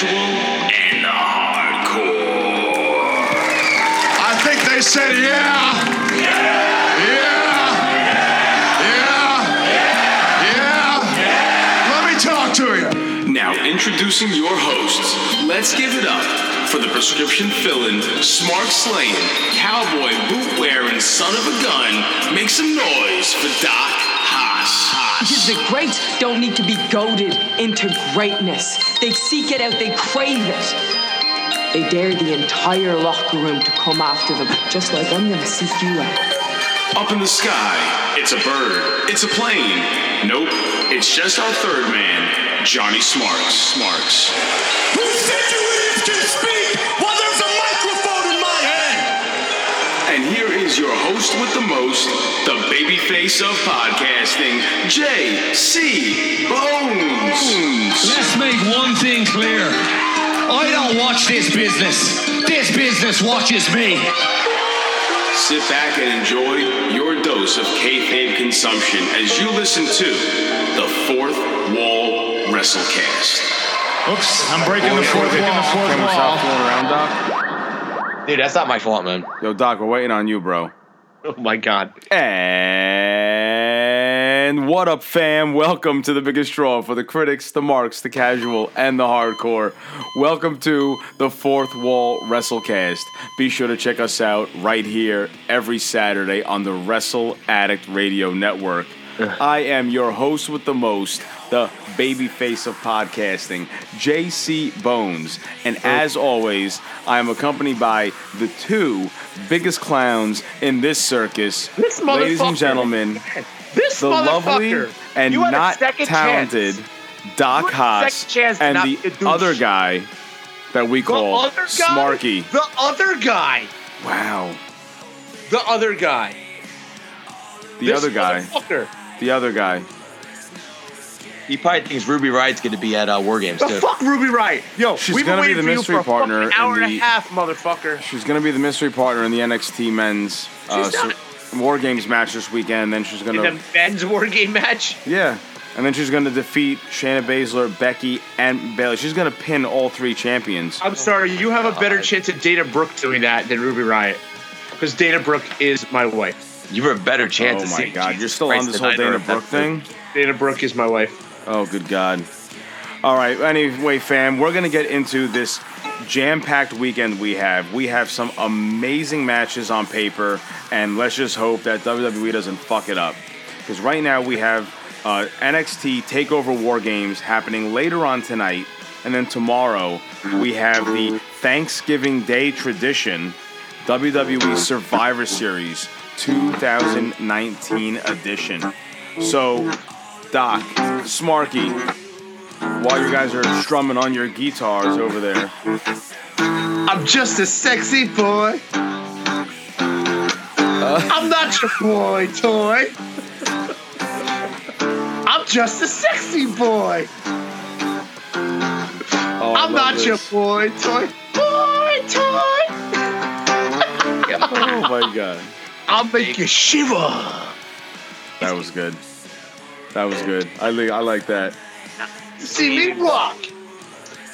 casual, and the hardcore. I think they said yeah. Yeah. Yeah. Yeah. Let me talk to you. Now, introducing your hosts, let's give it up for the prescription filling, smart slaying, cowboy boot wearing son of a gun. Make some noise for Doc. Because the greats don't need to be goaded into greatness. They seek it out, they crave it. They dare the entire locker room to come after them, just like I'm gonna seek you out. Up in the sky, it's a bird, it's a plane. Nope, it's just our third man, Johnny Smarks. Smarks. Who said you idiots can speak host with the most, the baby face of podcasting, J.C. Bones. Let's make one thing clear. I don't watch this business. This business watches me. Sit back and enjoy your dose of kayfabe consumption as you listen to the Fourth Wall WrestleCast. Oops, I'm breaking the fourth wall. The fourth Can we stop wall. fooling around, Doc? Dude, that's not my fault, man. Yo, Doc, we're waiting on you, bro. Oh my god. And what up, fam? Welcome to the biggest draw for the critics, the marks, the casual, and the hardcore. Welcome to the Fourth Wall WrestleCast. Be sure to check us out right here every Saturday on the Wrestle Addict Radio Network. I am your host with the most, the baby face of podcasting, JC Bones. And as always, I am accompanied by the two biggest clowns in this circus. This Ladies and gentlemen, This the lovely and not talented chance. Doc Haas second chance to and the be a douche. other guy that we call guy. Smarky. The other guy. Wow. The other guy. The This other guy. The other guy. He probably thinks Ruby Riott's going to be at uh, War Games The too. fuck Ruby Riott? Yo, She's we've been gonna be waiting the for mystery you for a partner fucking hour in and the- a half, motherfucker. She's going to be the mystery partner in the NXT men's uh, She's not- Sur- War Games match this weekend. Then she's going In to. the men's war game match. Yeah. And then she's going to defeat Shayna Baszler, Becky, and Bayley. She's going to pin all three champions. I'm sorry, you have a better chance at Dana Brooke doing that than Ruby Riott. Because Dana Brooke is my wife. You have a better chance. Oh to my see God. Jesus You're still Christ on this than whole Dana of. Brooke thing? Dana Brooke is my wife. Oh, good God. All right. Anyway, fam, we're going to get into this jam packed weekend we have. We have some amazing matches on paper, and let's just hope that WWE doesn't fuck it up. Because right now we have uh, NXT TakeOver War Games happening later on tonight, and then tomorrow we have the Thanksgiving Day tradition WWE Survivor Series 2019 edition. So, Doc, Smarky, while you guys are strumming on your guitars over there, I'm just a sexy boy. Uh. I'm not your boy toy. I'm just a sexy boy. oh, I'm not your boy toy. Boy toy. Oh my god, I'll make you shiver. that was good. That was good. I li- I like that. See me rock.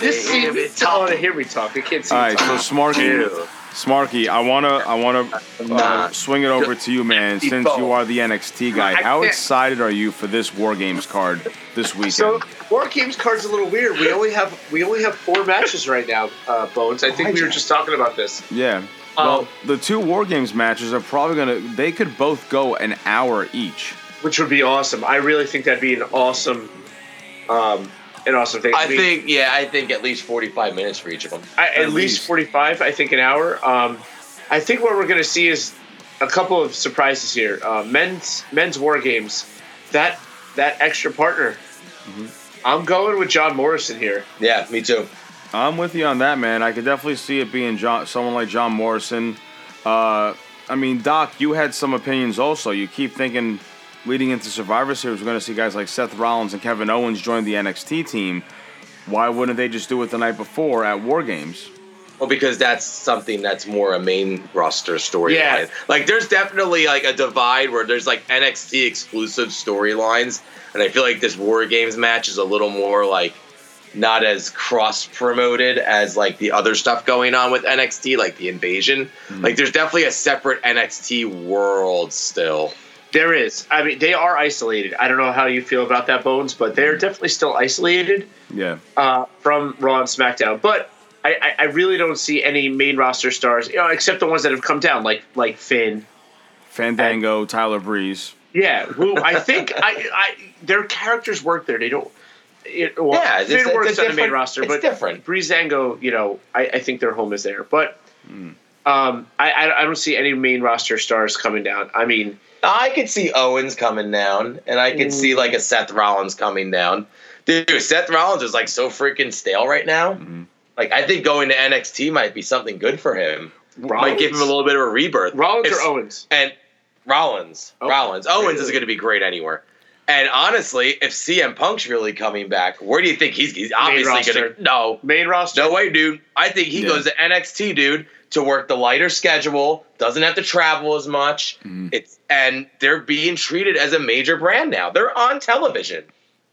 Just see me talk. to hear me talk. I can't see All right, so Smarky, Smarky, I wanna I wanna uh, swing it over to you, man. Since you are the NXT guy, I how can't- excited are you for this War Games card this weekend? So War Games card's a little weird. We only have we only have four matches right now, uh, Bones. I think we were just talking about this. yeah. Well, Um, the two War Games matches are probably gonna. They could both go an hour each. Which would be awesome. I really think that'd be an awesome, um, an awesome thing. I mean, think, yeah, I think at least 45 minutes for each of them. I, at, at least least. forty-five. I think an hour. Um, I think what we're going to see is a couple of surprises here. Uh, men's men's war games. That that extra partner. Mm-hmm. I'm going with John Morrison here. Yeah, me too. I'm with you on that, man. I could definitely see it being John, someone like John Morrison. Uh, I mean, Doc, you had some opinions also. You keep thinking leading into Survivor Series, we're going to see guys like Seth Rollins and Kevin Owens join the NXT team. Why wouldn't they just do it the night before at War Games? Well, because that's something that's more a main roster storyline. Yeah. Like, there's definitely like a divide where there's like NXT exclusive storylines, and I feel like this War Games match is a little more like not as cross promoted as like the other stuff going on with NXT, like the Invasion. Hmm. Like, there's definitely a separate NXT world still. There is. I mean, they are isolated. I don't know how you feel about that, Bones, but they're definitely still isolated Yeah. uh, from Raw and SmackDown. But I, I, I really don't see any main roster stars, you know, except the ones that have come down, like like Finn. Fandango, Tyler Breeze. Yeah, who I think I, I their characters work there. They don't. It, well, Yeah, Finn it's a works on the main roster, it's but different. Breezango, you know, I, I think their home is there. But Hmm. um, I, I I don't see any main roster stars coming down. I mean, I could see Owens coming down, and I could see like a mm. Seth Rollins coming down. Dude, Seth Rollins is like so freaking stale right now. Mm-hmm. Like, I think going to NXT might be something good for him. Might give him a little bit of a rebirth. Rollins If- or Owens. And Rollins, Oh, Rollins, Owens is going to be great anywhere. And honestly, if CM Punk's really coming back, where do you think he's? He's obviously going to no, Main roster. no way, dude. I think he Yeah. goes to NXT, dude, to work the lighter schedule. Doesn't have to travel as much. Mm-hmm. It's and they're being treated as a major brand now. They're on television.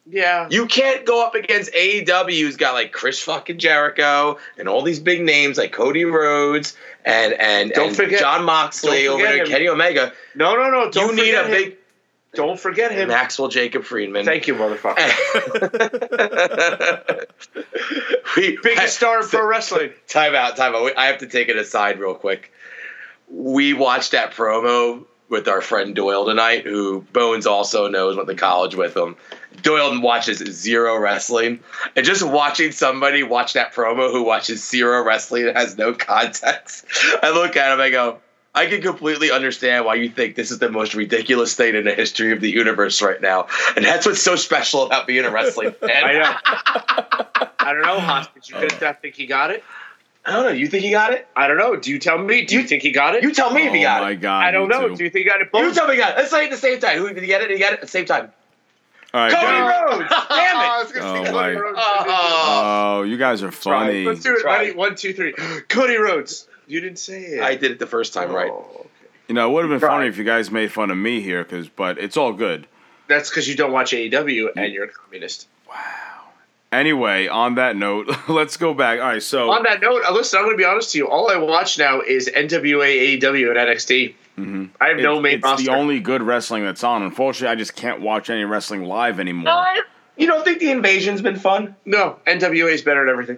Yeah. You can't go up against AEW, who's got like Chris fucking Jericho and all these big names like Cody Rhodes and and, Don't and forget- Jon Moxley don't over forget there, him. Kenny Omega. No, no, no. Don't you need a him. big Don't forget him. Maxwell Jacob Friedman. Thank you, motherfucker. we, Biggest star in pro wrestling. Time out, time out. I have to take it aside real quick. We watched that promo with our friend Doyle tonight, who Bones also knows went to college with him. Doyle watches zero wrestling, and just watching somebody watch that promo who watches zero wrestling and has no context, I look at him, I go, I can completely understand why you think this is the most ridiculous thing in the history of the universe right now, and that's what's so special about being a wrestling fan. I know. I don't know, hostage. You just not think he got it? I don't know. You think he got it? I don't know. Do you tell me? Do you think he got it? You tell me if he got it. oh my god. I don't you know. two. Do you think he got it? You tell me he got it. Let's say it at the same time. Who did he get it? Did he get it at the same time? All right, Cody guys. Rhodes. Damn it. was gonna Oh, say my. Cody Rhodes. Oh, Oh, you guys are funny. Let's do it. Ready? One, two, three. Cody Rhodes. You didn't say it. I did it the first time, right? Oh, okay. You know, it would have been Try. funny if you guys made fun of me here, cause, but it's all good. That's because you don't watch AEW and you're a communist. Wow. Anyway, on that note, let's go back. All right, so On that note, uh, listen, I'm going to be honest to you. All I watch now is NWA, AEW, and NXT. I have no it- main it's roster. the only good wrestling that's on. Unfortunately, I just can't watch any wrestling live anymore. You don't think the invasion's been fun? no, NWA is better at everything.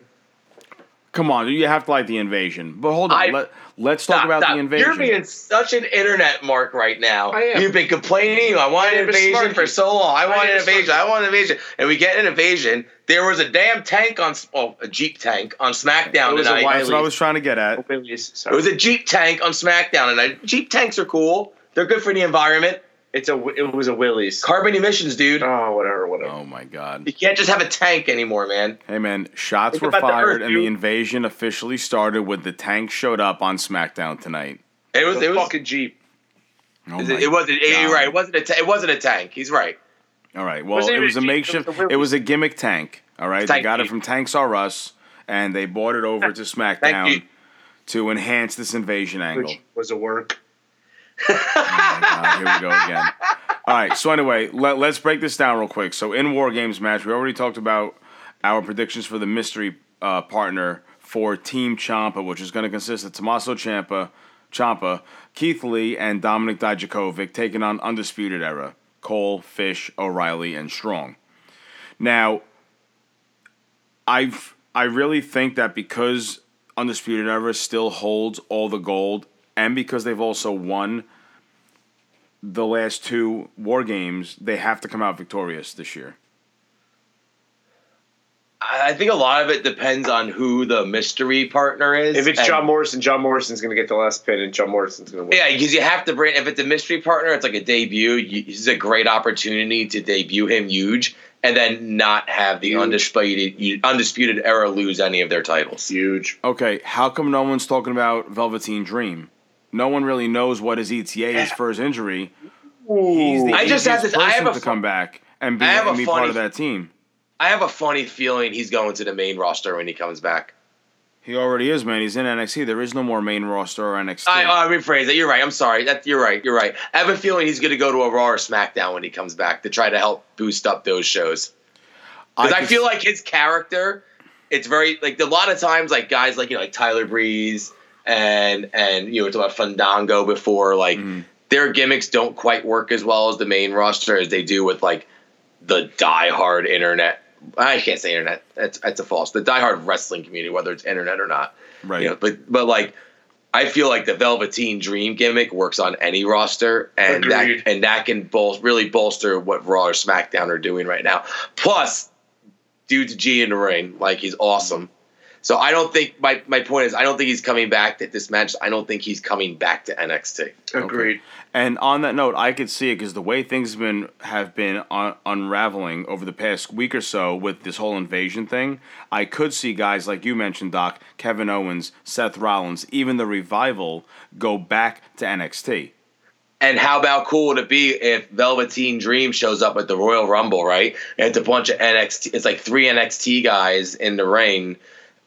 Come on, you have to like the invasion. But hold on, I- let, let's talk about stop. the invasion. You're being such an internet mark right now. I am. You've been complaining. I want My an invasion for so long. I My want name an invasion. Smarky. I want an invasion. And we get an invasion. There was a damn tank on, oh, a Jeep tank on SmackDown It was tonight. Wiley. that's what I was trying to get at. It was a Jeep tank on SmackDown tonight. Jeep tanks are cool. They're good for the environment. It's a. It was a Willys. Carbon emissions, dude. Oh, whatever, whatever. Oh my god. You can't just have a tank anymore, man. Hey man, shots Think were about the fired Earth, and the invasion officially started when the tank showed up on SmackDown tonight. It was. The It was. fucking Jeep. Oh It, my it wasn't. You're right. It wasn't a. Ta- it wasn't a tank. He's right. All right. Well, it was a a makeshift. was a Willys. It was a gimmick tank. All right. They Tank got it from Tanks R Us, and they bought it over to SmackDown to enhance this invasion angle. Which was a work. Oh my God, here we go again. All right. So anyway, let, let's break this down real quick. So in War Games match, we already talked about our predictions for the mystery uh, partner for Team Ciampa, which is going to consist of Tommaso Champa, Ciampa, Keith Lee, and Dominik Dijakovic taking on Undisputed Era, Cole, Fish, O'Reilly, and Strong. Now, I've I really think that because Undisputed Era still holds all the gold, and because they've also won the last two war games, they have to come out victorious this year. I I think a lot of it depends on who the mystery partner is. If it's and- John Morrison, John Morrison's going to get the last pin, and John Morrison's going to win. Yeah, because you have to bring. If it's a mystery partner, it's like a debut. You, this is a great opportunity to debut him huge, and then not have the Huge. undisputed undisputed era lose any of their titles. Huge. Okay, how come no one's talking about Velveteen Dream? No one really knows what his ETA is for his injury. He's the I just have this- I have a to come back and be, I and be part of that team. I have a funny feeling he's going to the main roster when he comes back. He already is, man. He's in NXT. There is no more main roster or NXT. I, oh, I rephrase it. You're right. I'm sorry. That you're right. You're right. I have a feeling he's going to go to a Raw or SmackDown when he comes back to try to help boost up those shows. Because I, could- feel like his character, it's very like a lot of times like guys like you know like Tyler Breeze and and you know talk about Fandango before like Mm-hmm. their gimmicks don't quite work as well as the main roster as they do with like the diehard internet. I can't say internet. That's that's a false. The diehard wrestling community, whether it's internet or not. right. You know, but but like I feel like the Velveteen Dream gimmick works on any roster, and Agreed. that and that can bol- really bolster what Raw or SmackDown are doing right now. Plus, dude's G in the ring, like he's awesome. So I don't think my my point is I don't think he's coming back to this match. I don't think he's coming back to NXT. Agreed. And on that note, I could see it because the way things have been have been un- unraveling over the past week or so with this whole invasion thing, I could see guys like you mentioned, Doc, Kevin Owens, Seth Rollins, even the revival go back to NXT. And how about cool would it be if Velveteen Dream shows up at the Royal Rumble, right? And it's a bunch of NXT. It's like three NXT guys in the ring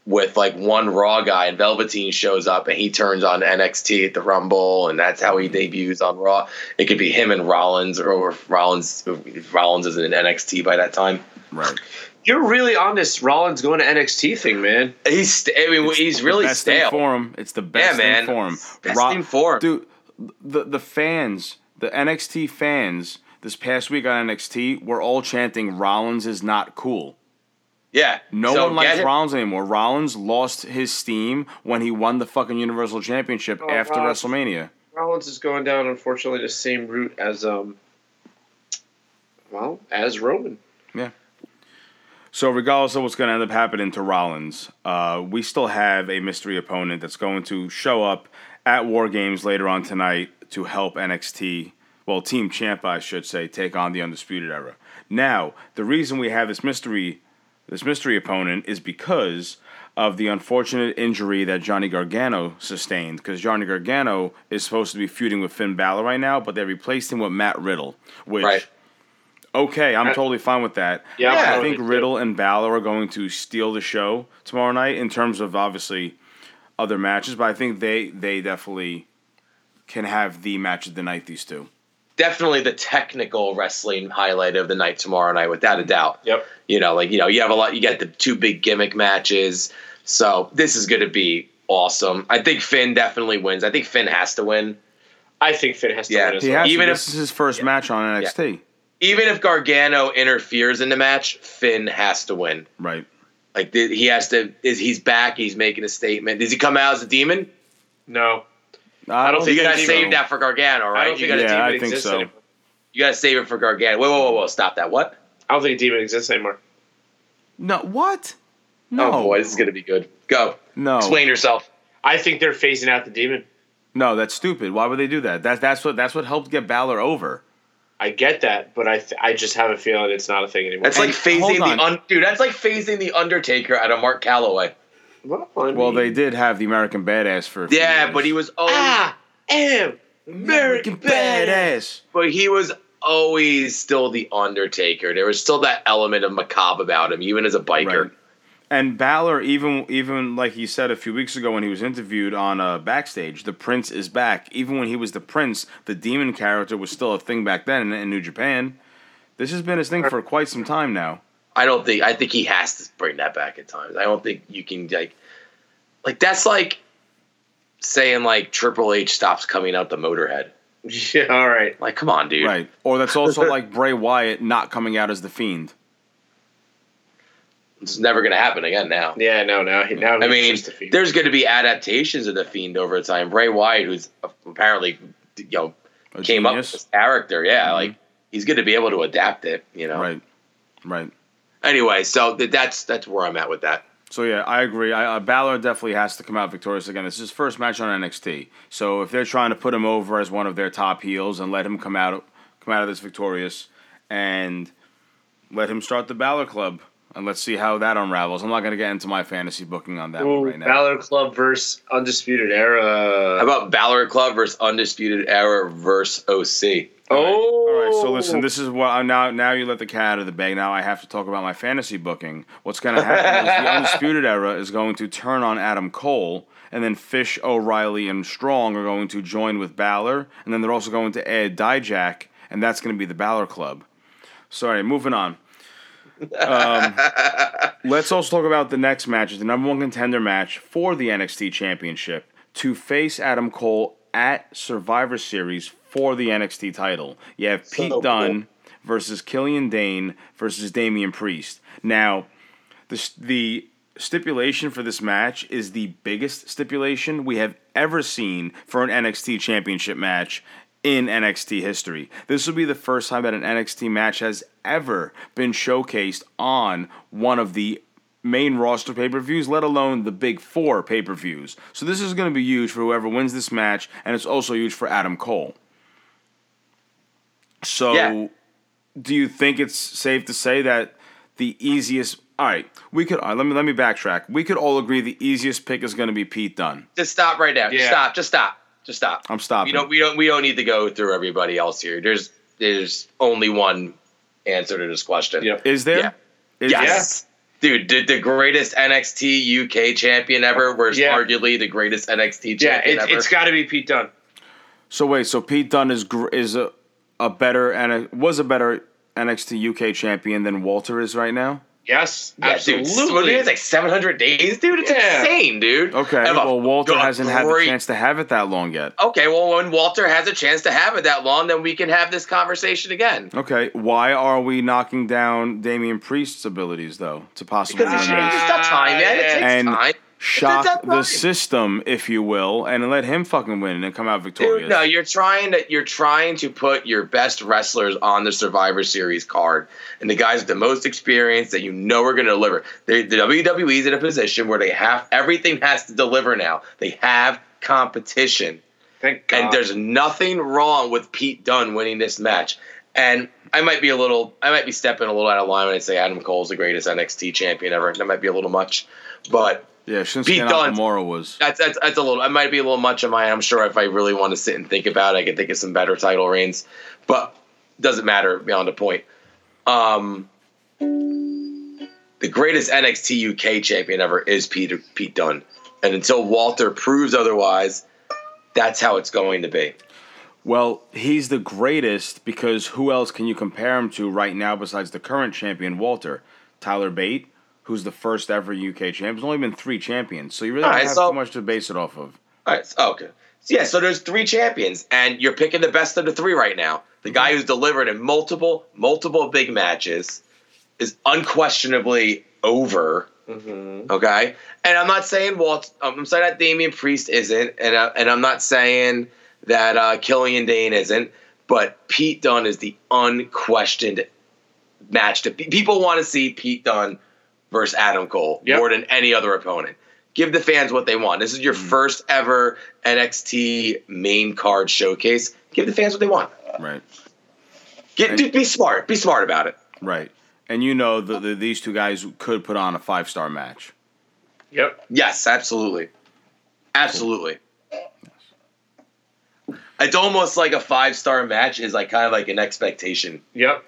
with like one Raw guy, and Velveteen shows up and he turns on NXT at the Rumble, and that's how he mm-hmm. debuts on Raw. It could be him and Rollins, or if Rollins if Rollins isn't in NXT by that time. Right. You're really on this Rollins going to NXT thing, man. He's st- I mean he's really best thing stale. for him. It's the best man. thing for him. Best thing for him. Dude, the the fans, the NXT fans, this past week on NXT, were all chanting Rollins is not cool. Yeah, No So one likes him- Rollins anymore. Rollins lost his steam when he won the fucking Universal Championship Oh, after Rollins. WrestleMania. Rollins is going down, unfortunately, the same route as um, well, as Roman. Yeah. So regardless of what's going to end up happening to Rollins, uh, we still have a mystery opponent that's going to show up at War Games later on tonight to help NXT, well, Team Champ, I should say, take on the Undisputed Era. Now, the reason we have this mystery, this mystery opponent, is because of the unfortunate injury that Johnny Gargano sustained. Because Johnny Gargano is supposed to be feuding with Finn Balor right now, but they replaced him with Matt Riddle, which. Right. Okay, I'm I- totally fine with that. Yeah, I'm I think it, too. Riddle and Balor are going to steal the show tomorrow night in terms of obviously other matches, but I think they they definitely can have the match of the night. These two. Definitely the technical wrestling highlight of the night tomorrow night, without a doubt. Yep. You know, like you know, you have a lot. You get the two big gimmick matches, so this is going to be awesome. I think Finn definitely wins. I think Finn has to win, I think Finn has to Yeah, win as He well. has Even to. if- This is his first match on NXT. even if Gargano interferes in the match. Finn has to win. Right. Like th- he has to. Is he's back? He's making a statement. Does he come out as a demon? No, I don't So you think got to Demon- save that for Gargano, I right? don't You think gotta Yeah, I think so. anymore. you got to save it for Gargano. Whoa, whoa, whoa, whoa! Stop that. What? I don't think a demon exists anymore. No. What? No. Oh boy, this is going to be good. Go. No. Explain yourself. I think they're phasing out the demon. No, that's stupid. Why would they do that? That's that's what that's what helped get Balor over. I get that, but I th- I just have a feeling it's not a thing anymore. That's like And phasing the on. un- dude. That's like phasing the Undertaker out of Mark Calaway. Well, I Well, they did have the American Badass for. Yeah, years. but he was always, ah am American badass. Badass. but he was always still the Undertaker. There was still that element of macabre about him, even as a biker. Right. And Balor, even even like he said a few weeks ago when he was interviewed on uh, backstage, the Prince is back. Even when he was the Prince, the demon character was still a thing back then in, in New Japan. This has been his thing for quite some time now. I don't think. I think he has to bring that back at times. I don't think you can like, like that's like saying like Triple H stops coming out the Motorhead. Yeah, all right. Like, come on, dude. Right. Or that's also like Bray Wyatt not coming out as the Fiend. It's never going to happen again now. Yeah, no, now he now I mean, just a fiend. there's going to be adaptations of the Fiend over time. Bray Wyatt, who's apparently you know A came up with this character, yeah, Mhm. like he's going to be able to adapt it. You know. Right. Right. Anyway, so that's that's where I'm at with that. So yeah, I agree. I, uh, Balor definitely has to come out victorious again. This is his first match on NXT. So if they're trying to put him over as one of their top heels and let him come out come out of this victorious and let him start the Balor Club and let's see how that unravels. I'm not going to get into my fantasy booking on that Ooh, one right now. Balor Club versus Undisputed Era. How about Balor Club versus Undisputed Era versus OC? Oh, All right, so listen, this is what I now now you let the cat out of the bag. Now I have to talk about my fantasy booking. What's going to happen is the Undisputed Era is going to turn on Adam Cole, and then Fish, O'Reilly, and Strong are going to join with Balor, and then they're also going to add Dijak, and that's going to be the Balor Club. Sorry, moving on. Um, let's also talk about the next match. It's the number one contender match for the NXT Championship to face Adam Cole at Survivor Series for the NXT title. You have Pete cool. Dunne versus Killian Dain versus Damian Priest. Now, the the stipulation for this match is the biggest stipulation we have ever seen for an NXT championship match in NXT history. This will be the first time that an NXT match has ever been showcased on one of the main roster pay per views, let alone the big four pay per views. So this is going to be huge for whoever wins this match, and it's also huge for Adam Cole. So, Yeah. do you think it's safe to say that the easiest? All right, we could all right, let me let me backtrack. We could all agree the easiest pick is going to be Pete Dunne. Just stop right now. Just stop. Just stop. Just stop. I'm stopping. We don't. We don't. We don't need to go through everybody else here. There's. There's only one answer to this question. Yep. Is there? Yeah. Is there? Yes. Dude, the, the greatest NXT UK champion ever, was Yeah. arguably the greatest NXT Yeah, champion it, ever. it's got to be Pete Dunne. So wait, so Pete Dunne is gr- is a a better and was a better NXT UK champion than Walter is right now. Yes, Yeah, dude, absolutely. what, it's like 700 days, dude. It's Yeah. insane, dude. Okay, Have well Walter g- hasn't had the chance to have it that long yet. Okay, well, when Walter has a chance to have it that long, then we can have this conversation again. Okay, why are we knocking down Damian Priest's abilities though to possibly Because win it's, this? it's not time, man. It takes And time. Shock the time. system, if you will, and let him fucking win and come out victorious. Dude, no, you're trying to you're trying to put your best wrestlers on the Survivor Series card, and the guys with the most experience that you know are going to deliver. They, the WWE's in a position where they have everything has to deliver now. They have competition, Thank God. and there's nothing wrong with Pete Dunne winning this match. And I might be a little, I might be stepping a little out of line when I say Adam Cole's the greatest NXT champion ever. That might be a little much, but yeah, Shinsuke Pete Nakamura was. that's that's that's a little. It might be a little much of mine. I'm sure if I really want to sit and think about it, I could think of some better title reigns, but doesn't matter beyond the point. Um, the greatest NXT UK champion ever is Peter Pete Dunne, and until Walter proves otherwise, that's how it's going to be. Well, he's the greatest because who else can you compare him to right now besides the current champion, Walter? Tyler Bate, who's the first ever UK champion. There's only been three champions, so you really don't Alright, have so- too much to base it off of. All right. so- okay. So yeah. So there's three champions, and you're picking the best of the three right now. The guy who's delivered in multiple, multiple big matches is unquestionably over. Okay. And I'm not saying Walt. I'm saying that Damian Priest isn't, and uh, and I'm not saying that uh, Killian Dain isn't. But Pete Dunne is the unquestioned match. To, people want to see Pete Dunne versus Adam Cole Yep. more than any other opponent. Give the fans what they want. This is your mm. first ever NXT main card showcase. Give the fans what they want. Right, Get, dude, be smart. Be smart about it. right. And you know that the, these two guys could put on a five star match. Yep. Yes, absolutely. Absolutely. It's almost like a five star match is like kind of like an expectation Yep.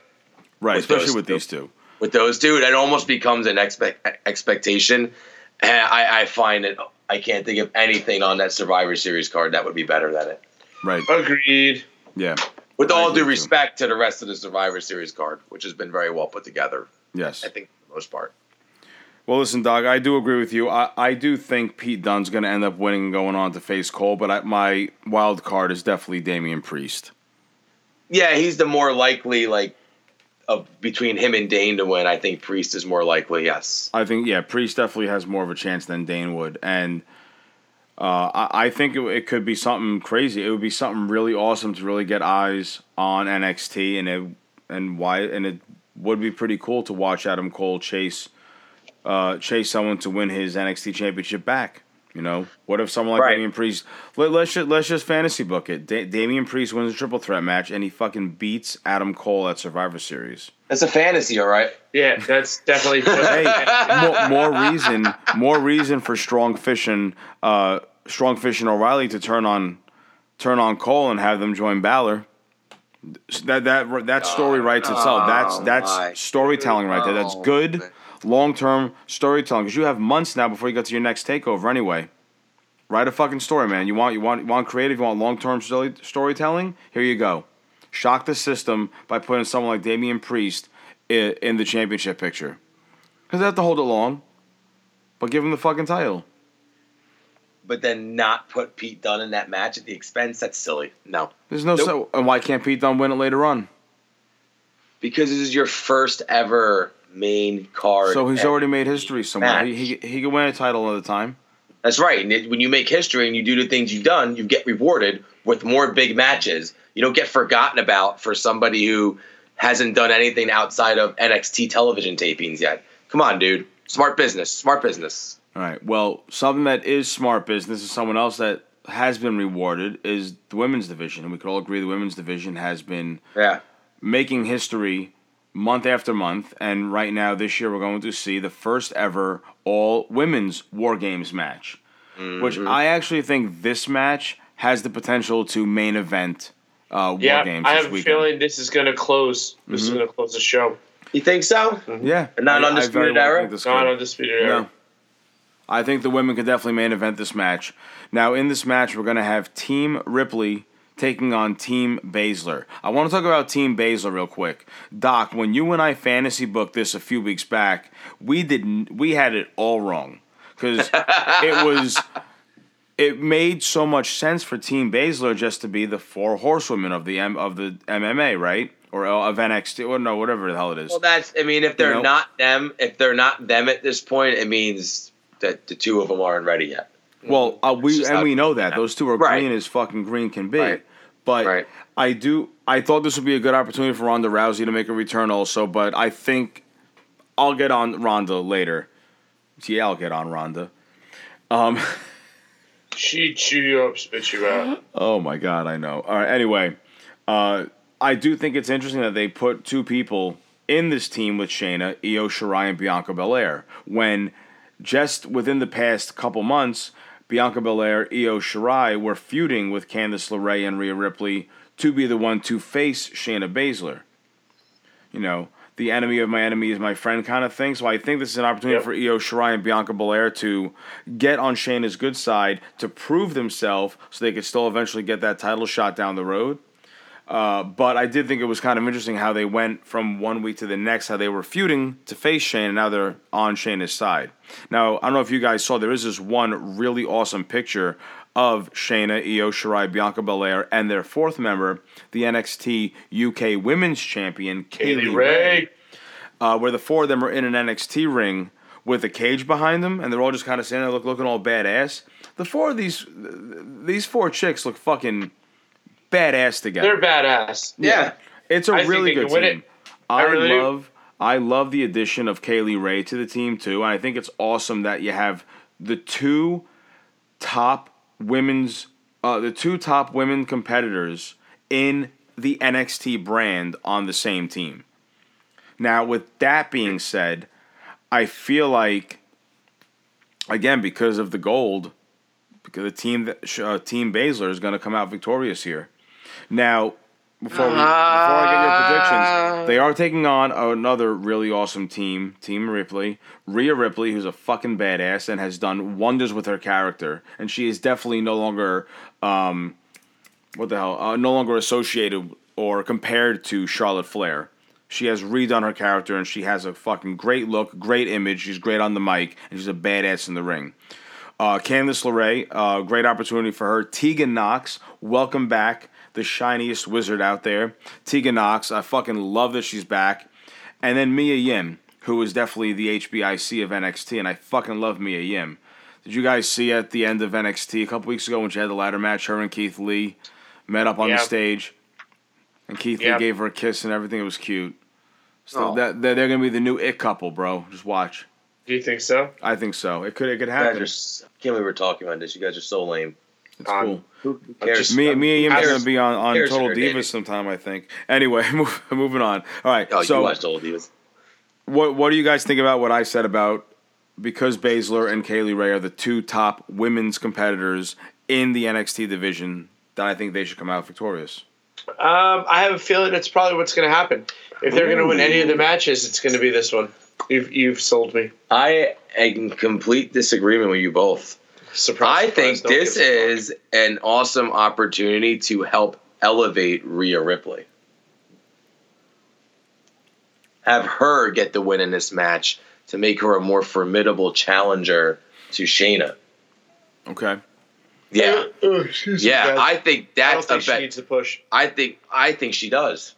Right, With especially those with two. these two. With those two. It almost becomes an expect expectation, and I, I find it. I can't think of anything on that Survivor Series card that would be better than it. Right, Agreed. yeah, With all agree due too. respect to the rest of the Survivor Series card, which has been very well put together, yes. I think for the most part. Well, listen, Doug, I do agree with you. I, I do think Pete Dunne's going to end up winning and going on to face Cole, but I, my wild card is definitely Damian Priest. Yeah, he's the more likely like of between him and Dain to win. I think Priest is more likely. Yes. I think yeah, Priest definitely has more of a chance than Dain would, and uh, I, I think it, it could be something crazy. It would be something really awesome to really get eyes on NXT, and it and why and it would be pretty cool to watch Adam Cole chase uh, chase someone to win his NXT championship back. You know, what if someone like Right. Damian Priest? Let, let's just let's just fantasy book it. Da- Damian Priest wins a triple threat match, and he fucking beats Adam Cole at Survivor Series. That's a fantasy, all right. Yeah, that's definitely. hey, more, more reason, more reason for strong fishing, uh, strong fishing O'Reilly to turn on, turn on Cole and have them join Balor. That that that story writes itself. That's oh that's my storytelling right there. That's Oh, good man. Long term storytelling because you have months now before you get to your next takeover anyway. Write a fucking story, man. You want you want you want creative. You want long term story, storytelling. Here you go. Shock the system by putting someone like Damian Priest in, in the championship picture because they have to hold it long, but give him the fucking title. But then not put Pete Dunne in that match at the expense. That's silly. No. There's no Nope. so, and why can't Pete Dunne win it later on? Because this is your first ever main card. So he's already made history somewhere. He, he he could win a title another time. That's right. And it, when you make history and you do the things you've done, you get rewarded with more big matches. You don't get forgotten about for somebody who hasn't done anything outside of NXT television tapings yet. Come on, dude. Smart business. Smart business. All right. Well, something that is smart business is someone else that has been rewarded is the women's division, and we could all agree the women's division has been Yeah. making history month after month. And right now, this year, we're going to see the first ever all women's War Games match, which mm-hmm. I actually think this match has the potential to main event uh, War Yeah, Games I this have a feeling this is going to close. This is mm-hmm. going to close the show. You think so? Mm-hmm. Yeah, Not I- I Undisputed very well Era? think Not undisputed era. No. I think the women could definitely main event this match. Now, in this match, we're going to have Team Ripley taking on Team Baszler. I want to talk about Team Baszler real quick. Doc, when you and I fantasy booked this a few weeks back, we didn't. We had it all wrong because it was. It made so much sense for Team Baszler just to be the four horsewomen of the M, of the MMA, right? Or of NXT, or no, whatever the hell it is. Well, that's. I mean, if they're You know? not them, if they're not them at this point, it means that the two of them aren't ready yet. Well, uh, we and we know that those two are Right. green as fucking green can be. Right. But Right. I do. I thought this would be a good opportunity for Ronda Rousey to make a return, also. But I think I'll get on Ronda later. Yeah, I'll get on Ronda. Um. She chew you up, spit you out. Oh my god, I know. All right. Anyway, uh, I do think it's interesting that they put two people in this team with Shayna, Io Shirai, and Bianca Belair. When just within the past couple months, Bianca Belair, Io Shirai were feuding with Candice LeRae and Rhea Ripley to be the one to face Shayna Baszler. You know, the enemy of my enemy is my friend kind of thing. So I think this is an opportunity Yep. for Io Shirai and Bianca Belair to get on Shayna's good side to prove themselves so they could still eventually get that title shot down the road. Uh, but I did think it was kind of interesting how they went from one week to the next, how they were feuding to face Shane, and now they're on Shayna's side. Now, I don't know if you guys saw, there is this one really awesome picture of Shayna, Io Shirai, Bianca Belair, and their fourth member, the NXT UK Women's Champion, Kay Lee, Kaylee Ray Ray. uh, where the four of them are in an NXT ring with a cage behind them, and they're all just kind of standing there, look, looking all badass. The four of these, these four chicks look fucking badass together. They're badass. Yeah. it's a I really good win team. it. I, I really do. love, I love the addition of Kay Lee Ray to the team too, and I think it's awesome that you have the two top women's, uh, the two top women competitors in the NXT brand on the same team. Now, with that being said, I feel like, again, because of the gold, because the team that uh, Team Baszler is going to come out victorious here. Now, before we, before I get your predictions, they are taking on another really awesome team, Team Ripley, Rhea Ripley, who's a fucking badass and has done wonders with her character, and she is definitely no longer, um, what the hell, uh, no longer associated or compared to Charlotte Flair. She has redone her character, and she has a fucking great look, great image. She's great on the mic, and she's a badass in the ring. Uh, Candice LeRae, uh, great opportunity for her. Tegan Nox, welcome back, the shiniest wizard out there. Tegan Nox, I fucking love that she's back. And then Mia Yim, who is definitely the HBIC of NXT, and I fucking love Mia Yim. Did you guys see at the end of NXT a couple weeks ago when she had the ladder match? Her and Keith Lee met up on Yeah. the stage, and Keith Yeah. Lee gave her a kiss and everything. It was cute. So Oh. that they're, they're gonna be the new it couple, bro. Just watch. Do you think so? I think so. It could it could You guys happen. are, s- I can't believe we're talking about this. You guys are so lame. It's Um, cool. Who cares? Me, me and him are gonna be on, on Total Divas dating. sometime, I think. Anyway, move, moving on. All right. oh, so, you watched Old Divas. what what do you guys think about what I said about because Baszler and Kay Lee Ray are the two top women's competitors in the NXT division that I think they should come out victorious? Um, I have a feeling that's probably what's going to happen. If they're going to win any of the matches, it's going to be this one. You've you've sold me. I am in complete disagreement with you both. Surprise! I think this give fuck. is an awesome opportunity to help elevate Rhea Ripley. Have her get the win in this match to make her a more formidable challenger to Shayna. Okay. Yeah, Oh, yeah. guys. I think I don't think a she bet. needs to push. I think I think she does.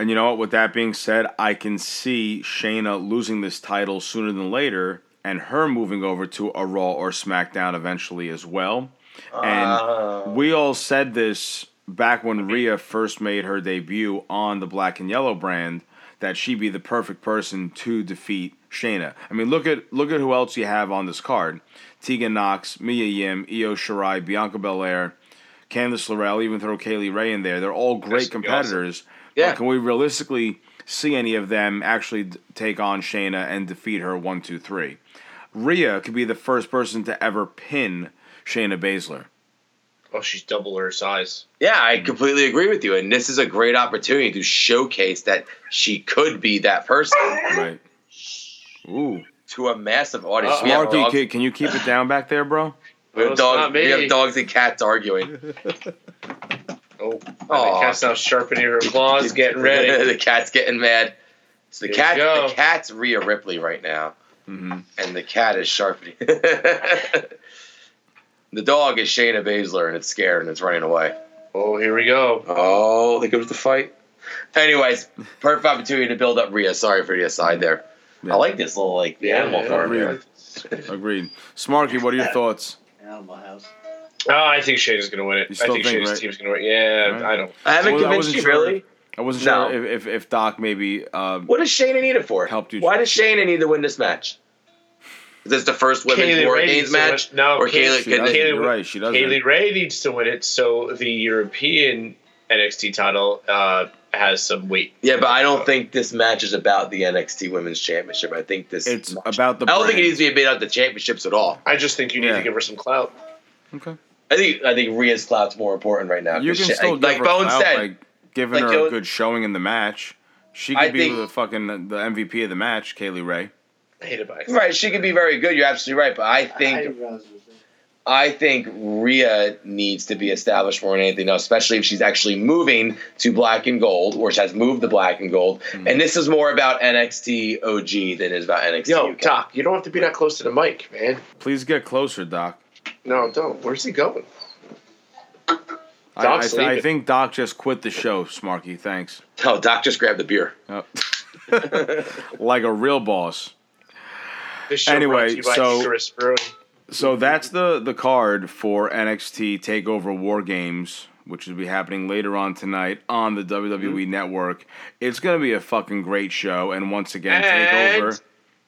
And you know what? With that being said, I can see Shayna losing this title sooner than later, and her moving over to a Raw or SmackDown eventually as well. And Uh, we all said this back when Rhea first made her debut on the Black and Yellow brand that she'd be the perfect person to defeat Shayna. I mean, look at look at who else you have on this card: Tegan Nox, Mia Yim, Io Shirai, Bianca Belair, Candice LeRae. Even throw Kay Lee Ray in there. They're all great competitors. Yeah. But can we realistically see any of them actually take on Shayna and defeat her one, two, three? Rhea could be the first person to ever pin Shayna Baszler. Oh, she's double her size. yeah, I completely agree with you, and this is a great opportunity to showcase that she could be that person Right. Ooh. to a massive audience. Uh-oh. We have Marky, can, can you keep it down back there, bro? We have, it's dogs, we have dogs and cats arguing. Oh, Aw. the cat's now sharpening her claws, getting ready. the cat's getting mad. So the cat, the cat's Rhea Ripley right now, Mm-hmm. and the cat is sharpening. the dog is Shayna Baszler, and it's scared and it's running away. Oh, here we go. Oh, there goes the fight. Anyways, perfect opportunity to build up Rhea. Sorry for the aside there. Yeah. I like this little like Yeah, animal yeah, farm Agreed. here. Agreed. Smarky, what are your thoughts? Animal House. Oh, I think Shayna's going to win it. You I think, think, Shayna's right? team's going to win. Yeah, Right. I don't. I haven't Well, I convinced wasn't you, sure. Really. I wasn't No. sure if, if, if Doc maybe. Uh, What does Shayna need it for? Helped you- Why does Shayna need to win this match? Is this the first women's Kaylee War Ray Games match? win- no, or Kaylee- Kaylee, she could doesn't. they- You're right. She doesn't. Kay Lee Ray needs to win it, so the European NXT title uh, has some weight. Yeah, but I don't think this match is about the NXT Women's Championship. I think this. It's match- about the. I don't think it needs to be about the championships at all. I just think you need Yeah. to give her some clout. Okay. I think I think Rhea's clout's more important right now. You 'cause can Shay- still like, give like her Bones clout said. by giving like, her a good showing in the match. She could I be think- the fucking the MVP of the match, Kay Lee Ray. I hate it by Right, she could be very good. You're absolutely right, but I think I think Rhea needs to be established more than anything else, especially if she's actually moving to black and gold, or she has moved to black and gold. Hmm. And this is more about NXT OG than it is about NXT. Yo, UK. Doc, you don't have to be that close to the mic, man. Please get closer, Doc. No, don't. Where's he going? I, I, Doc's I think Doc just quit the show, Smarky. Thanks. Oh, Doc just grabbed the beer. Oh. like a real boss. This show Anyway, brought you by so- Brewing. So that's the the card for NXT Takeover War Games, which will be happening later on tonight on the WWE mm-hmm. Network. It's gonna be a fucking great show, and once again, Takeover And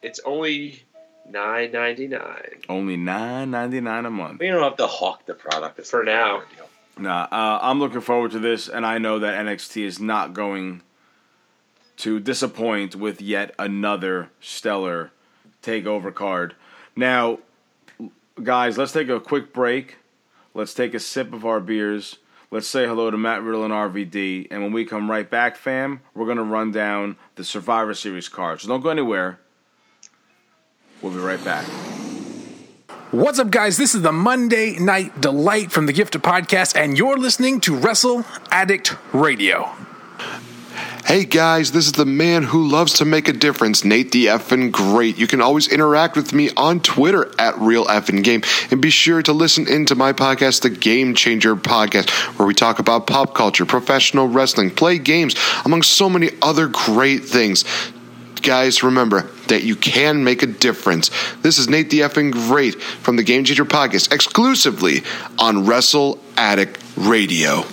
it's only nine ninety nine. only nine ninety nine a month. We don't have to hawk the product For now. Nah, uh, I'm looking forward to this, and I know that NXT is not going to disappoint with yet another stellar takeover card. Now, guys, let's take a quick break. Let's take a sip of our beers. Let's say hello to Matt Riddle and RVD, and when we come right back, fam, we're gonna run down the Survivor Series cards. So don't go anywhere. We'll be right back. What's up, guys? This is the Monday Night Delight from the Gift of Podcast, and you're listening to Wrestle Addict Radio. Hey guys, this is the man who loves to make a difference, Nate the Effin' Great. You can always interact with me on Twitter at Real Effin' Game, and be sure to listen into my podcast, the Game Changer Podcast, where we talk about pop culture, professional wrestling, play games, among so many other great things. Guys, remember that you can make a difference. This is Nate the Effin' Great from the Game Changer Podcast, exclusively on Wrestle Addict Radio.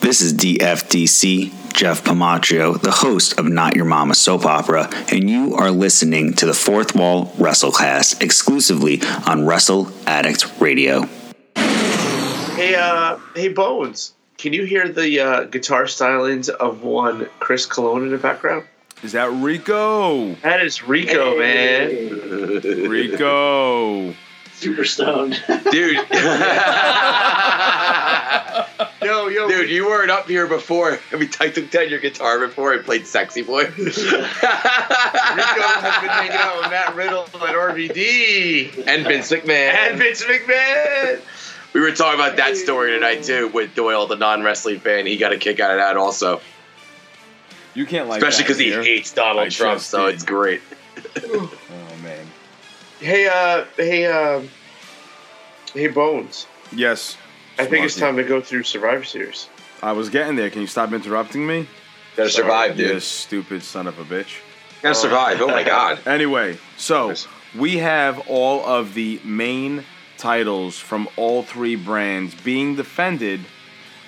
This is DFDC, Jeff Pamatrio, the host of Not Your Mama Soap Opera, and you are listening to the Fourth Wall WrestleCast exclusively on Wrestle Addict Radio. Hey, uh, hey, Bones. Can you hear the uh, guitar stylings of one Chris Cologne in the background? Is that Rico? That is Rico, man. Rico. Super stoned. Dude. yo, yo, Dude, you weren't up here before. I mean, I took down your guitar before and played Sexy Boy. Rico has been hanging out with Matt Riddle at RVD and Vince McMahon. and Vince McMahon. we were talking about that story tonight, too, with Doyle, the non wrestling fan. He got a kick out of that also. You can't like Especially because he here. hates Donald I Trump, so did. it's great. Oh man. Hey, uh, hey, um, hey, Bones. Yes. I think it's time to go through Survivor Series. I was getting there. Can you stop interrupting me? Gotta survive, You dude. stupid son of a bitch. Gotta survive. Oh my god. Anyway, so we have all of the main titles from all three brands being defended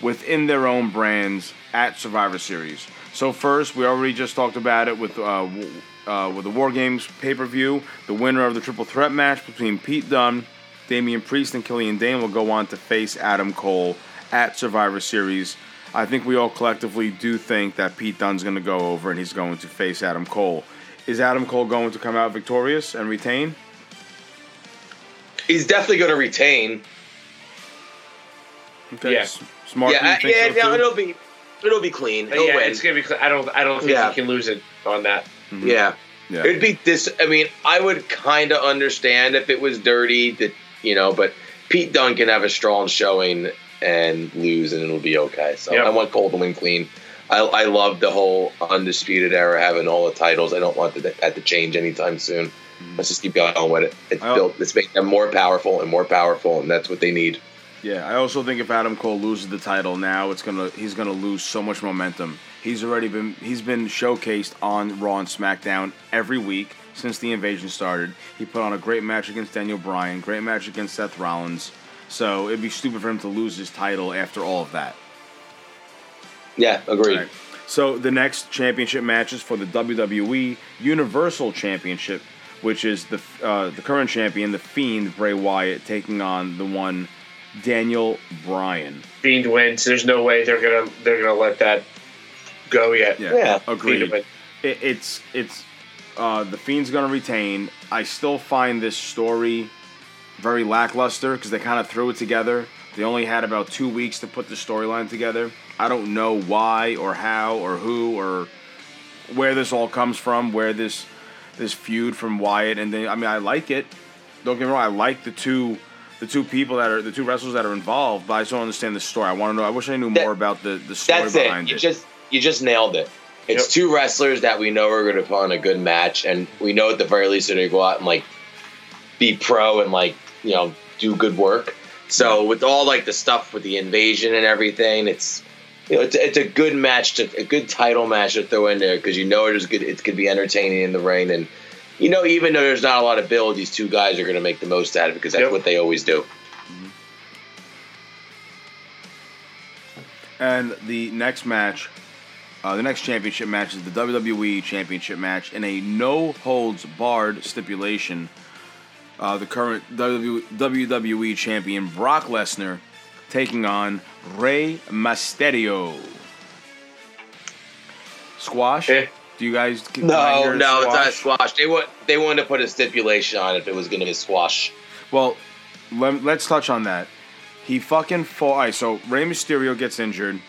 within their own brands at Survivor Series. So first, we already just talked about it with uh, uh, with the War Games pay per view. The winner of the triple threat match between Pete Dunne, Damian Priest, and Killian Dain will go on to face Adam Cole at Survivor Series. I think we all collectively do think that Pete Dunne's going to go over and he's going to face Adam Cole. Is Adam Cole going to come out victorious and retain? He's definitely going to retain. Okay. Yeah. s- Smart. yeah, I- yeah, so no, it'll be it'll be clean. He'll yeah, win. it's gonna be. cl- I don't. I don't think Yeah. he can lose it on that. Mm-hmm. Yeah. Yeah. It'd be this. I mean, I would kind of understand if it was dirty, that you know, but Pete Dunne can have a strong showing and lose, and it'll be okay. So Yep. I want Cole to win clean. I, I love the whole undisputed era having all the titles. I don't want that, that to change anytime soon. Mm-hmm. Let's just keep going with it. It's built. Let's make them more powerful and more powerful, and that's what they need. Yeah, I also think if Adam Cole loses the title now, it's gonna he's gonna lose so much momentum. He's already been he's been showcased on Raw and SmackDown every week since the invasion started. He put on a great match against Daniel Bryan, great match against Seth Rollins. So it'd be stupid for him to lose his title after all of that. Yeah, agreed. Right. So the next championship matches for the WWE Universal Championship, which is the uh, the current champion, the Fiend Bray Wyatt, taking on the one Daniel Bryan. Fiend wins. There's no way they're gonna they're gonna let that go yet. Yeah, Yeah. agreed. Fiend. It, it's it's uh, the Fiend's gonna retain. I still find this story very lackluster because they kind of threw it together. They only had about two weeks to put the storyline together. I don't know why or how or who or where this all comes from. Where this this feud from Wyatt and then I mean I like it. Don't get me wrong. I like the two the two people that are the two wrestlers that are involved, but I don't understand the story. I want to know. I wish I knew That- more about the the story That's it. behind You it. just you just nailed it. It's Yep. two wrestlers that we know are going to put on a good match, and we know at the very least they're going to go out and like be pro and like you know do good work. So with all like the stuff with the invasion and everything, it's you know it's, it's a good match to a good title match to throw in there because you know it is good. It's going to be entertaining in the ring, and you know even though there's not a lot of build, these two guys are going to make the most out of it because that's Yep. what they always do. And the next match, uh, the next championship match is the WWE Championship match in a no holds barred stipulation. Uh, the current WWE champion Brock Lesnar taking on Rey Mysterio. Squash? Eh. Do you guys? No, no, it's not squash. They want they wanted to put a stipulation on if it was going to be squash. Well, let, let's touch on that. He fucking fought. All right, so Rey Mysterio gets injured.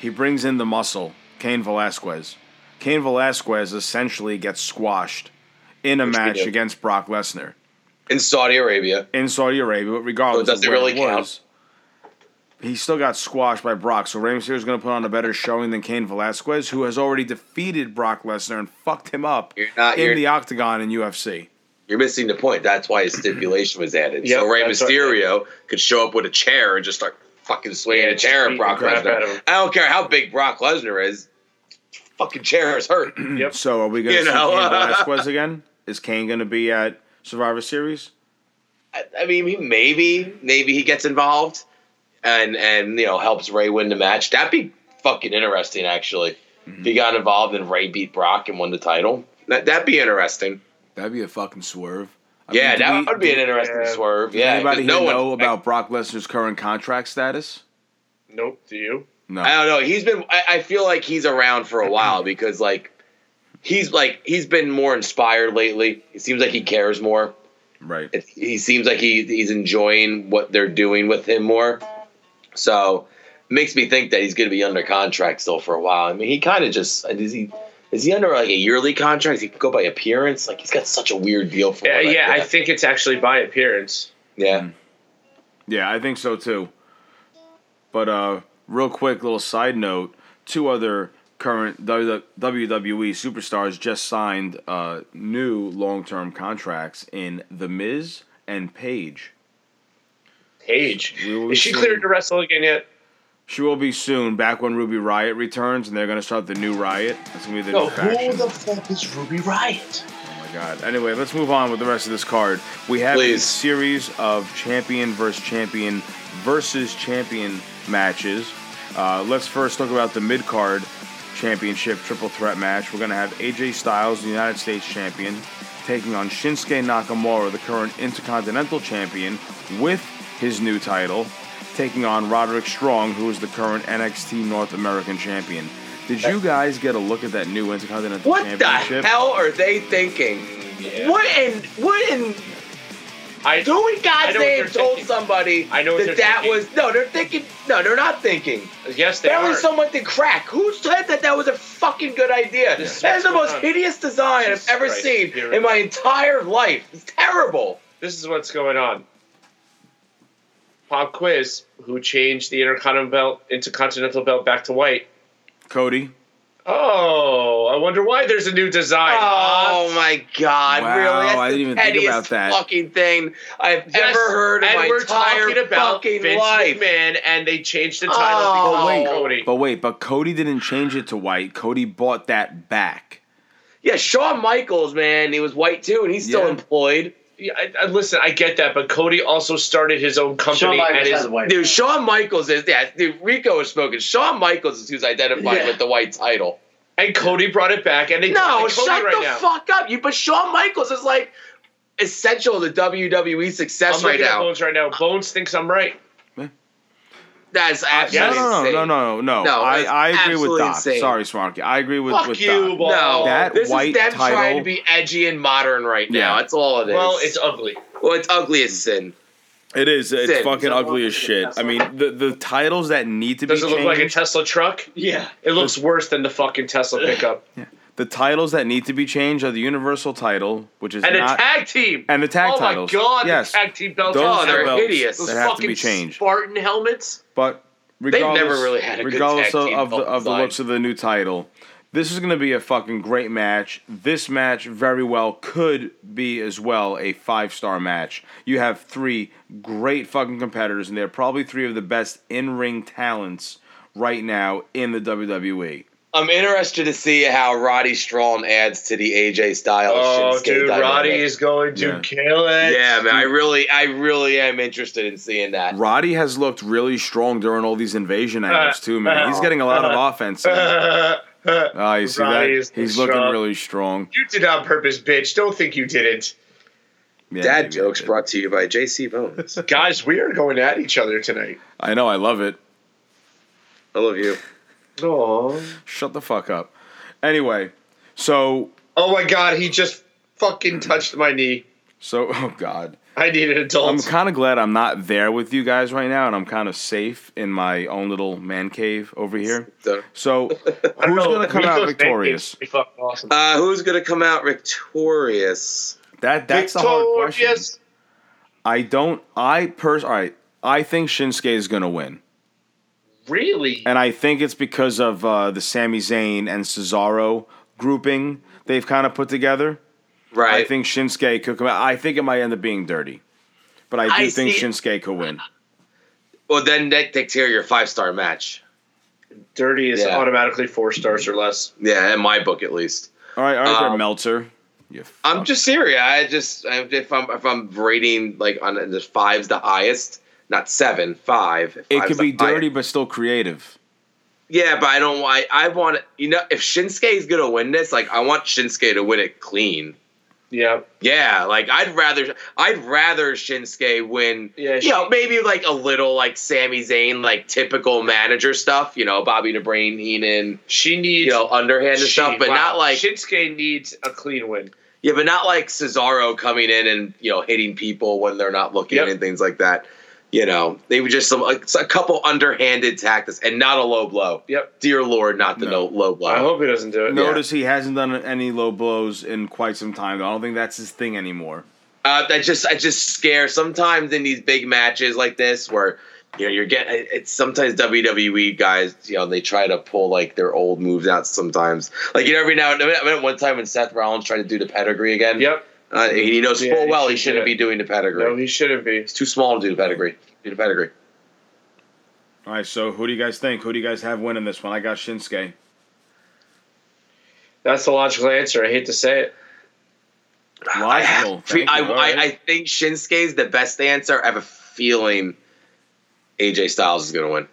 He brings in the muscle, Cain Velasquez. Cain Velasquez essentially gets squashed in a Which match against Brock Lesnar in Saudi Arabia. in Saudi Arabia. But regardless, So doesn't of where really it count. was, he still got squashed by Brock. So Rey Mysterio is going to put on a better showing than Cain Velasquez, who has already defeated Brock Lesnar and fucked him up You're not- in you're- the octagon in UFC. You're missing the point. That's why a stipulation was added. Yep, so Rey that's what- Mysterio could show up with a chair and just start fucking swinging Yeah, a chair at Brock the crap out of Lesnar. I don't care how big Brock Lesnar is. Fucking chair is hurt. Yep. So are we going to You see know? Cain Velasquez again? Is Cain going to be at Survivor Series? I, I mean, maybe maybe he gets involved and and you know helps Rey win the match. That'd be fucking interesting, actually. If he mhm. got involved and Rey beat Brock and won the title, that that'd be interesting. That'd be a fucking swerve. I yeah, mean, that we- would be an interesting Yeah. swerve. does Yeah, anybody 'cause no here one know about Brock Lesnar's current contract status? Nope. Do you? No. I don't know. He's been. I, I feel like he's around for a while because like he's like he's been more inspired lately. It seems like he cares more. Right. It, he seems like he he's enjoying what they're doing with him more. So makes me think that he's going to be under contract still for a while. I mean, he kind of just is he is he under like a yearly contract? Does he go by appearance? Like he's got such a weird deal for. Yeah, yeah, I that. think it's actually by appearance. yeah. Yeah, I think so too. But uh, real quick, little side note: two other current WWE superstars just signed uh, new long-term contracts in The Miz and Paige. Paige. Is she see. cleared to wrestle again yet? She will be soon. Back when Ruby Riott returns, and they're going to start the new Riot. That's going to be the No, new faction. who the fuck is Ruby Riott? Oh my god. Anyway, let's move on with the rest of this card. We have a series of champion versus champion versus champion matches. Uh, let's first talk about the mid card championship triple threat match. We're going to have AJ Styles, the United States champion, taking on Shinsuke Nakamura, the current Intercontinental champion, with his new title, taking on Roderick Strong, who is the current NXT North American champion. Did you guys get a look at that new Intercontinental What the hell are they thinking? What in what in I who in God's know name told thinking. somebody I know what that that thinking. was no? They're thinking no. They're not thinking. Yes, they Apparently, are. someone did crack. Who said that that was a fucking good idea? This is That is the most on. hideous design Jesus I've ever Christ, seen here we in go. my entire life. It's terrible. This is what's going on. Pop quiz: Who changed the Intercontinental belt, Intercontinental belt back to white? Cody. Oh, I wonder why there's a new design. Oh my god! Wow, really? That's I didn't even think about that. fucking thing I've Yes, ever heard of in and my we're entire talking about fucking Vince life. McMahon, and they changed the title Oh, because wait. of Cody. But wait, but Cody didn't change it to white. Cody bought that back. Yeah, Shawn Michaels, man, he was white too, and he's still Yeah. employed. Yeah, I, I, listen, I get that, but Cody also started his own company and his Dude, Shawn Michaels is yeah. Dude, Rico was smoking. Shawn Michaels is who's identified Yeah. with the white title. and Cody brought it back, and they No, Cody shut right the now. fuck up, you. But Shawn Michaels is like essential to WWE success I'm right now. Bones right now. Bones thinks I'm right. That's uh, absolutely no, no, insane. no, no, no, No, I, that's I agree with absolutely Doc. insane. Sorry, Smarky. I agree with, Fuck with you, Doc. Ball. No, That this white is them title- trying to be edgy and modern right now. Yeah. That's all it is. Well, it's ugly. well, it's ugly as sin. It is. It's Sid. fucking ugly as shit. I mean, the the titles that need to be Does it look like a changed. Tesla truck? Yeah. It looks worse than the fucking Tesla pickup. The titles that need to be changed are the Universal title, which is And not, tag team. and the tag oh titles. Oh my god, yes, the tag team belts. Those Oh, are they're belts hideous. Those that have to be changed. Spartan helmets. But regardless, never really had a good regardless tag of, team of the of the looks of the new title, this is going to be a fucking great match. This match very well could be as well a five star match. You have three great fucking competitors, and they're probably three of the best in ring talents right now in the. WWE. I'm interested to see how Roddy Strong adds to the AJ Styles. Oh, Shinsuke dude, dynamic. Roddy is going to Yeah. kill it. Yeah, man, I really, I really am interested in seeing that. Roddy has looked really strong during all these invasion angles too, man. He's getting a lot of offense. in. Oh, ah, you see Roddy that? is He's looking strong. really strong. You did on purpose, bitch. Don't think you didn't. Yeah, Dad jokes brought to you by JC Bones. Guys, we are going at each other tonight. I know. I love it. I love you. Oh. Shut the fuck up. Anyway, so Oh my god, he just fucking touched my knee. so oh god. I need an adult. I'm kind of glad I'm not there with you guys right now, and I'm kind of safe in my own little man cave over here. So, So, I don't who's gonna come out victorious? Awesome. uh, who's gonna come out victorious? That that's the hard question. I don't. I pers. All right. I think Shinsuke is gonna win, Really? and I think it's because of uh, the Sami Zayn and Cesaro grouping they've kind of put together. Right. I think Shinsuke could come out. I think it might end up being dirty, but I do I think see- Shinsuke could win. well, then that takes care of your five star match. Dirty is Yeah. automatically four stars or less. Yeah, in my book at least. All right, all right, there, Um, Meltzer. I'm just serious. I just if I'm if I'm rating like on the five's the highest, not seven, five. It could be highest. dirty, but still creative. Yeah, but I don't want. I want you know if Shinsuke is gonna win this, like I want Shinsuke to win it clean. Yeah. Yeah, like I'd rather I'd rather Shinsuke win. Yeah, you know, maybe like a little like Sami Zayn, like typical manager stuff. You know, Bobby the Brain Heenan, She needs you know, underhanded she- stuff, but wow. not like Shinsuke needs a clean win. yeah, but not like Cesaro coming in and you know hitting people when they're not looking Yep. and things like that. You know, they were just some like, a couple underhanded tactics and not a low blow. Yep. Dear Lord, not the no. low blow. I hope he doesn't do it. Notice he hasn't done any low blows in quite some time. I don't think that's his thing anymore. Uh, that just I just scare sometimes in these big matches like this where you know you're getting it's sometimes WWE guys you know they try to pull like their old moves out sometimes like you know every now and then I mean, one time when Seth Rollins tried to do the pedigree again Yep. Uh, he knows Yeah, full he well he should shouldn't do be doing the pedigree No, he shouldn't be. he's too small to do the pedigree do the pedigree All right, so who do you guys think? Who do you guys have winning this one? I got Shinsuke. That's the logical answer. I hate to say it. Logical. I, Thank I, you. I, right. I think Shinsuke's the best answer I have a feeling AJ Styles is going to win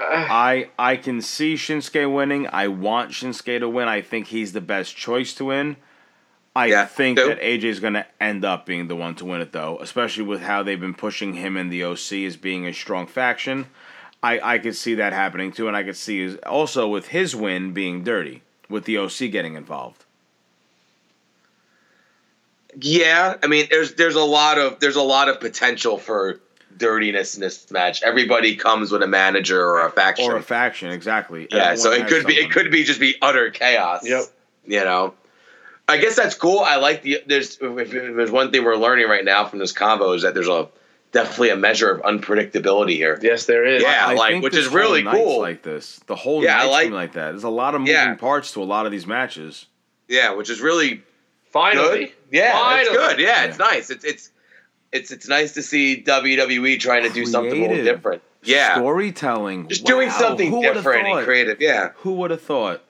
I I can see Shinsuke winning. I want Shinsuke to win. I think he's the best choice to win. I Yeah, think too. that AJ is going to end up being the one to win it, though, especially with how they've been pushing him and the OC as being a strong faction. I, I could see that happening too, and I could see his, also with his win being dirty, with the OC getting involved. Yeah, I mean, there's there's a lot of there's a lot of potential for dirtiness in this match. Everybody comes with a manager or a faction. Or a faction, exactly. yeah, so it has could be it could be just be utter chaos. Yep. You know, I guess that's cool. I like the there's if there's one thing we're learning right now from this combo is that there's a definitely a measure of unpredictability here. Yes, there is. Yeah, I like which is really cool. Like this, the whole Yeah, I like- like that. There's a lot of moving Yeah. parts to a lot of these matches. Yeah, which is really Finally. good. Yeah, it's Finally. good. Yeah, it's nice. It's it's it's it's nice to see WWE trying to do something a little different. Yeah, storytelling, just doing something who different and creative. Yeah, Who would have thought?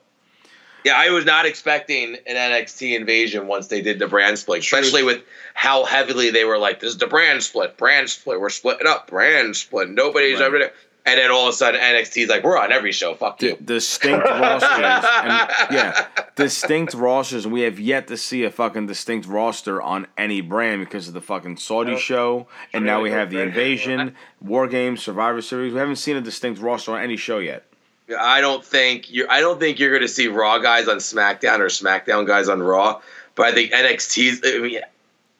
yeah. I was not expecting an NXT invasion once they did the brand split, especially with how heavily they were like, "This is the brand split, brand split. We're splitting up, brand split. Nobody's Right. ever." there." And then all of a sudden, NXT's like, "We're on every show. Fuck D- you." distinct rosters, and, yeah, distinct rosters, and we have yet to see a fucking distinct roster on any brand because of the fucking Saudi show, and now we have the Invasion, War Games, Survivor Series. We haven't seen a distinct roster on any show yet. I don't think you. I don't think you're going to see Raw guys on SmackDown or SmackDown guys on Raw. But I think NXT's. I, mean,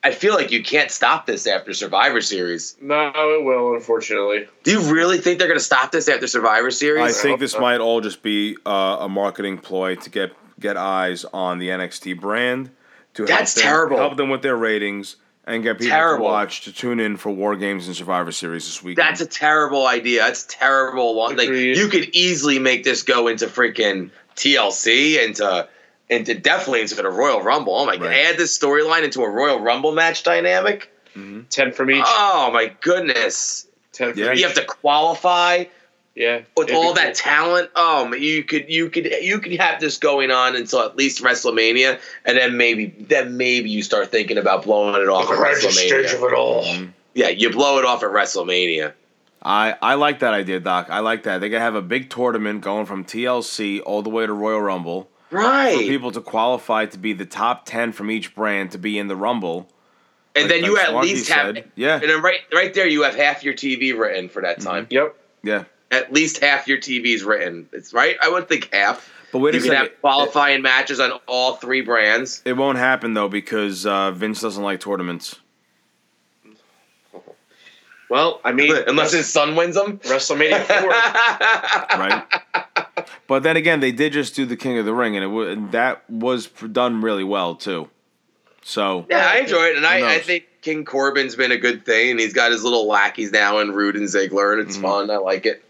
I feel like you can't stop this after Survivor Series. No, it will, unfortunately. Do you really think they're going to stop this after Survivor Series? I think this might all just be uh, a marketing ploy to get get eyes on the NXT brand. To help That's them, terrible. Help them with their ratings and get people Terrible. to watch to tune in for War Games and Survivor Series this weekend. That's a terrible idea. That's terrible. Long, like you could easily make this go into freaking TLC into into definitely into the Royal Rumble. Oh my god! Add this storyline into a Royal Rumble match dynamic. Mm-hmm. Ten from each. Oh my goodness! Ten from Yeah. each. You have to qualify. Yeah. with all be that talent, um, you could you could you could have this going on until at least WrestleMania, and then maybe then maybe you start thinking about blowing it off cool. at The grandest stage WrestleMania. of it all. Yeah, you blow it off at WrestleMania. I, I like that idea, Doc. I like that. They could have a big tournament going from TLC all the way to Royal Rumble Right. for people to qualify to be the top ten from each brand to be in the Rumble. and like- then you at Swanky least have. Yeah. and then right right there you have half your TV written for that time. Yep. Yeah, At least half your TV's written. It's right. I would think half. but wait you a can second. have qualifying matches on all three brands. It won't happen though because uh, Vince doesn't like tournaments. Well, I mean, Unless his son wins them. WrestleMania four. right? but then again, they did just do the King of the Ring, and it wa- and that was done really well too. So Yeah, I enjoy it, and I, I think King Corbin's been a good thing, and he's got his little lackeys now in Rude and Ziggler, and it's Mm-hmm. fun. I like it.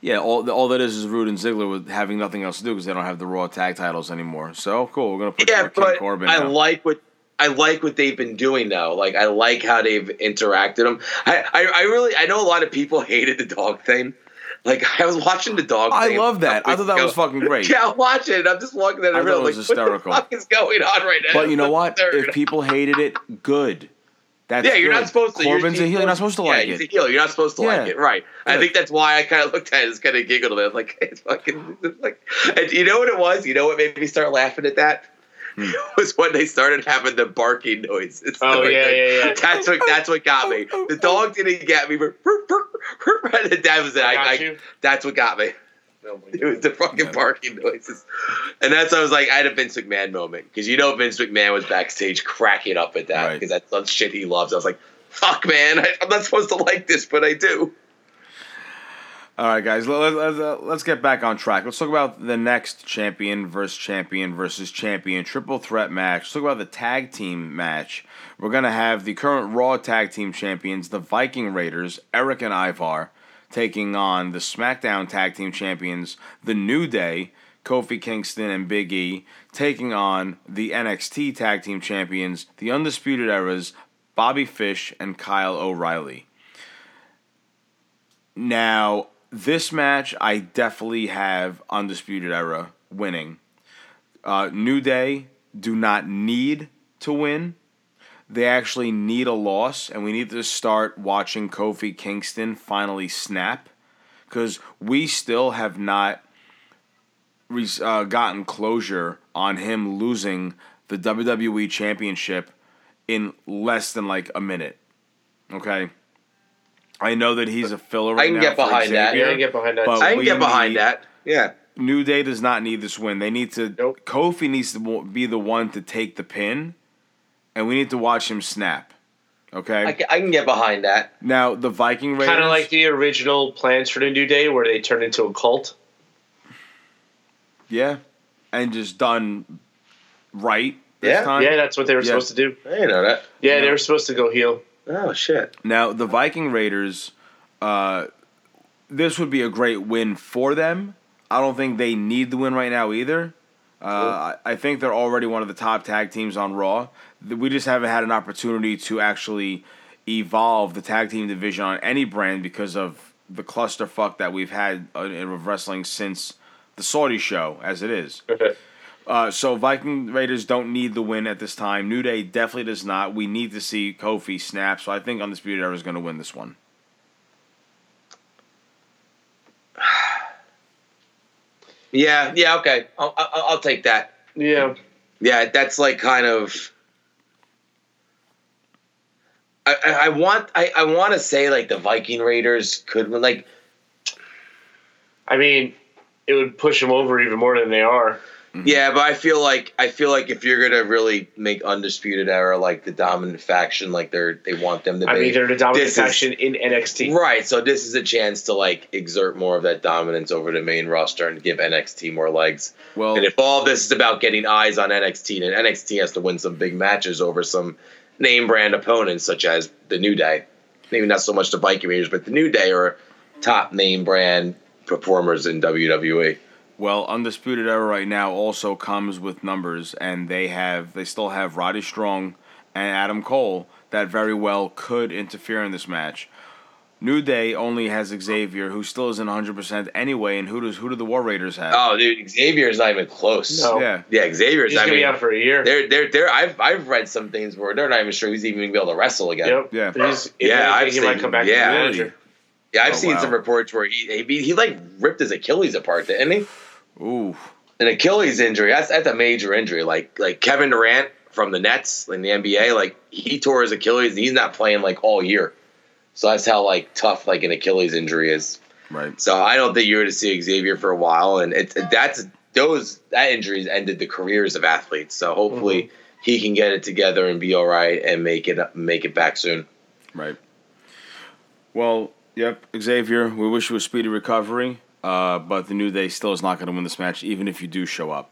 Yeah, all all that is is Rude and Ziggler with having nothing else to do because they don't have the Raw tag titles anymore. So cool, we're gonna put Yeah, but Corbin. I now. like what I like what they've been doing though. Like I like how they've interacted them. I, I, I really I know a lot of people hated the dog thing. Like I was watching the dog. I love that. I thought that was fucking great. Yeah, I'm watching it. I'm just walking down the road it like, was what the fuck is going on right now? But you know what? If people hated it, good. That's yeah, you're good. not supposed to. Corbin's you're, a heel. You're not supposed to yeah, like he's it. a heel. You're not supposed to like it, right? I think that's why I kind of looked at it, and kind of giggled a bit. Like it's fucking it's like, and you know what it was? You know what made me start laughing at that? Hmm. was when they started having the barking noises. Oh, yeah, yeah, yeah. That's what that's what got me. The dog didn't get me, but and the dad was it. I I, got I, you. that's what got me. It was the fucking barking noises, and that's I was like, I had a Vince McMahon moment because you know Vince McMahon was backstage cracking up at that Right. because that's, that's shit he loves. I was like, fuck, man, I, I'm not supposed to like this, but I do. All right, guys, let, let, let, let's get back on track. Let's talk about the next champion versus champion versus champion triple threat match. Let's talk about the tag team match. We're going to have the current Raw tag team champions, the Viking Raiders, Eric and Ivar, taking on the SmackDown tag team champions, the New Day, Kofi Kingston and Big E, taking on the NXT tag team champions, the Undisputed Eras, Bobby Fish and Kyle O'Reilly. Now, this match, I definitely have Undisputed Era winning. Uh, New Day do not need to win. They actually need a loss, and we need to start watching Kofi Kingston finally snap because we still have not re- uh, gotten closure on him losing the WWE Championship in less than like a minute. Okay. I know that he's a filler right I can now get for behind that. Xavier, Yeah, I can get behind that. I can get behind need- that. Yeah. New Day does not need this win. They need to. Nope. Kofi needs to be the one to take the pin, and we need to watch him snap. Okay. I can, I can get behind that. now the Viking Raiders. Kind of like the original plans for the New Day, where they turned into a cult. yeah, and just done right this Yeah, time. Yeah, that's what they were Yeah. supposed to do. I didn't know that. Yeah, they were supposed to go heel. Oh shit. Now the Viking Raiders, uh, this would be a great win for them. I don't think they need the win right now either. Uh, I I think they're already one of the top tag teams on Raw. We just haven't had an opportunity to actually evolve the tag team division on any brand because of the clusterfuck that we've had uh, in wrestling since the Saudi show, as it is. Uh, so Viking Raiders don't need the win at this time. New Day definitely does not. We need to see Kofi snap. So I think Undisputed Era is going to win this one. Yeah. Yeah. Okay. I'll, I'll, I'll take that. Yeah. Yeah, that's like kind of. I, I, I want I, I want to say like the Viking Raiders could like I mean, it would push them over even more than they are. Mm-hmm. yeah, but I feel like I feel like if you're gonna really make undisputed era like the dominant faction, like they're they want them to be. I mean, they're the dominant this is- faction in NXT. Right, so this is a chance to like exert more of that dominance over the main roster and give NXT more legs. Well, And if all this is about getting eyes on NXT, then NXT has to win some big matches over some name brand opponents, such as the New Day. Maybe not so much the Viking Raiders, but the New Day are top name brand performers in. WWE. Well, Undisputed Era right now also comes with numbers, and they have they still have Roddy Strong and Adam Cole that very well could interfere in this match. New Day only has Xavier, who still isn't 100 percent anyway, and who does who do the War Raiders have? Oh, dude, Xavier's not even close. No. Yeah, Yeah, Xavier's. He's I gonna mean, be out for a year. they're they're they're. I've I've read some things where they're not even sure he's even gonna be able to wrestle again. Yep. Yeah. He's, Yeah, I've he might seen- come back yeah. as manager. Yeah, I've Oh, seen wow. some reports where he, he he like ripped his Achilles apart, didn't he? Ooh, an Achilles injury. That's that's a major injury. Like like Kevin Durant from the Nets in the NBA, like he tore his Achilles and he's not playing like all year. So that's how like tough like an Achilles injury is. right. So I don't think you're going to see Xavier for a while, and it's that's those that injuries ended the careers of athletes. So hopefully mm-hmm. he can get it together and be all right and make it make it back soon. Right. Well, yep, Xavier, we wish you a speedy recovery. Uh, but the New Day still is not going to win this match, even if you do show up.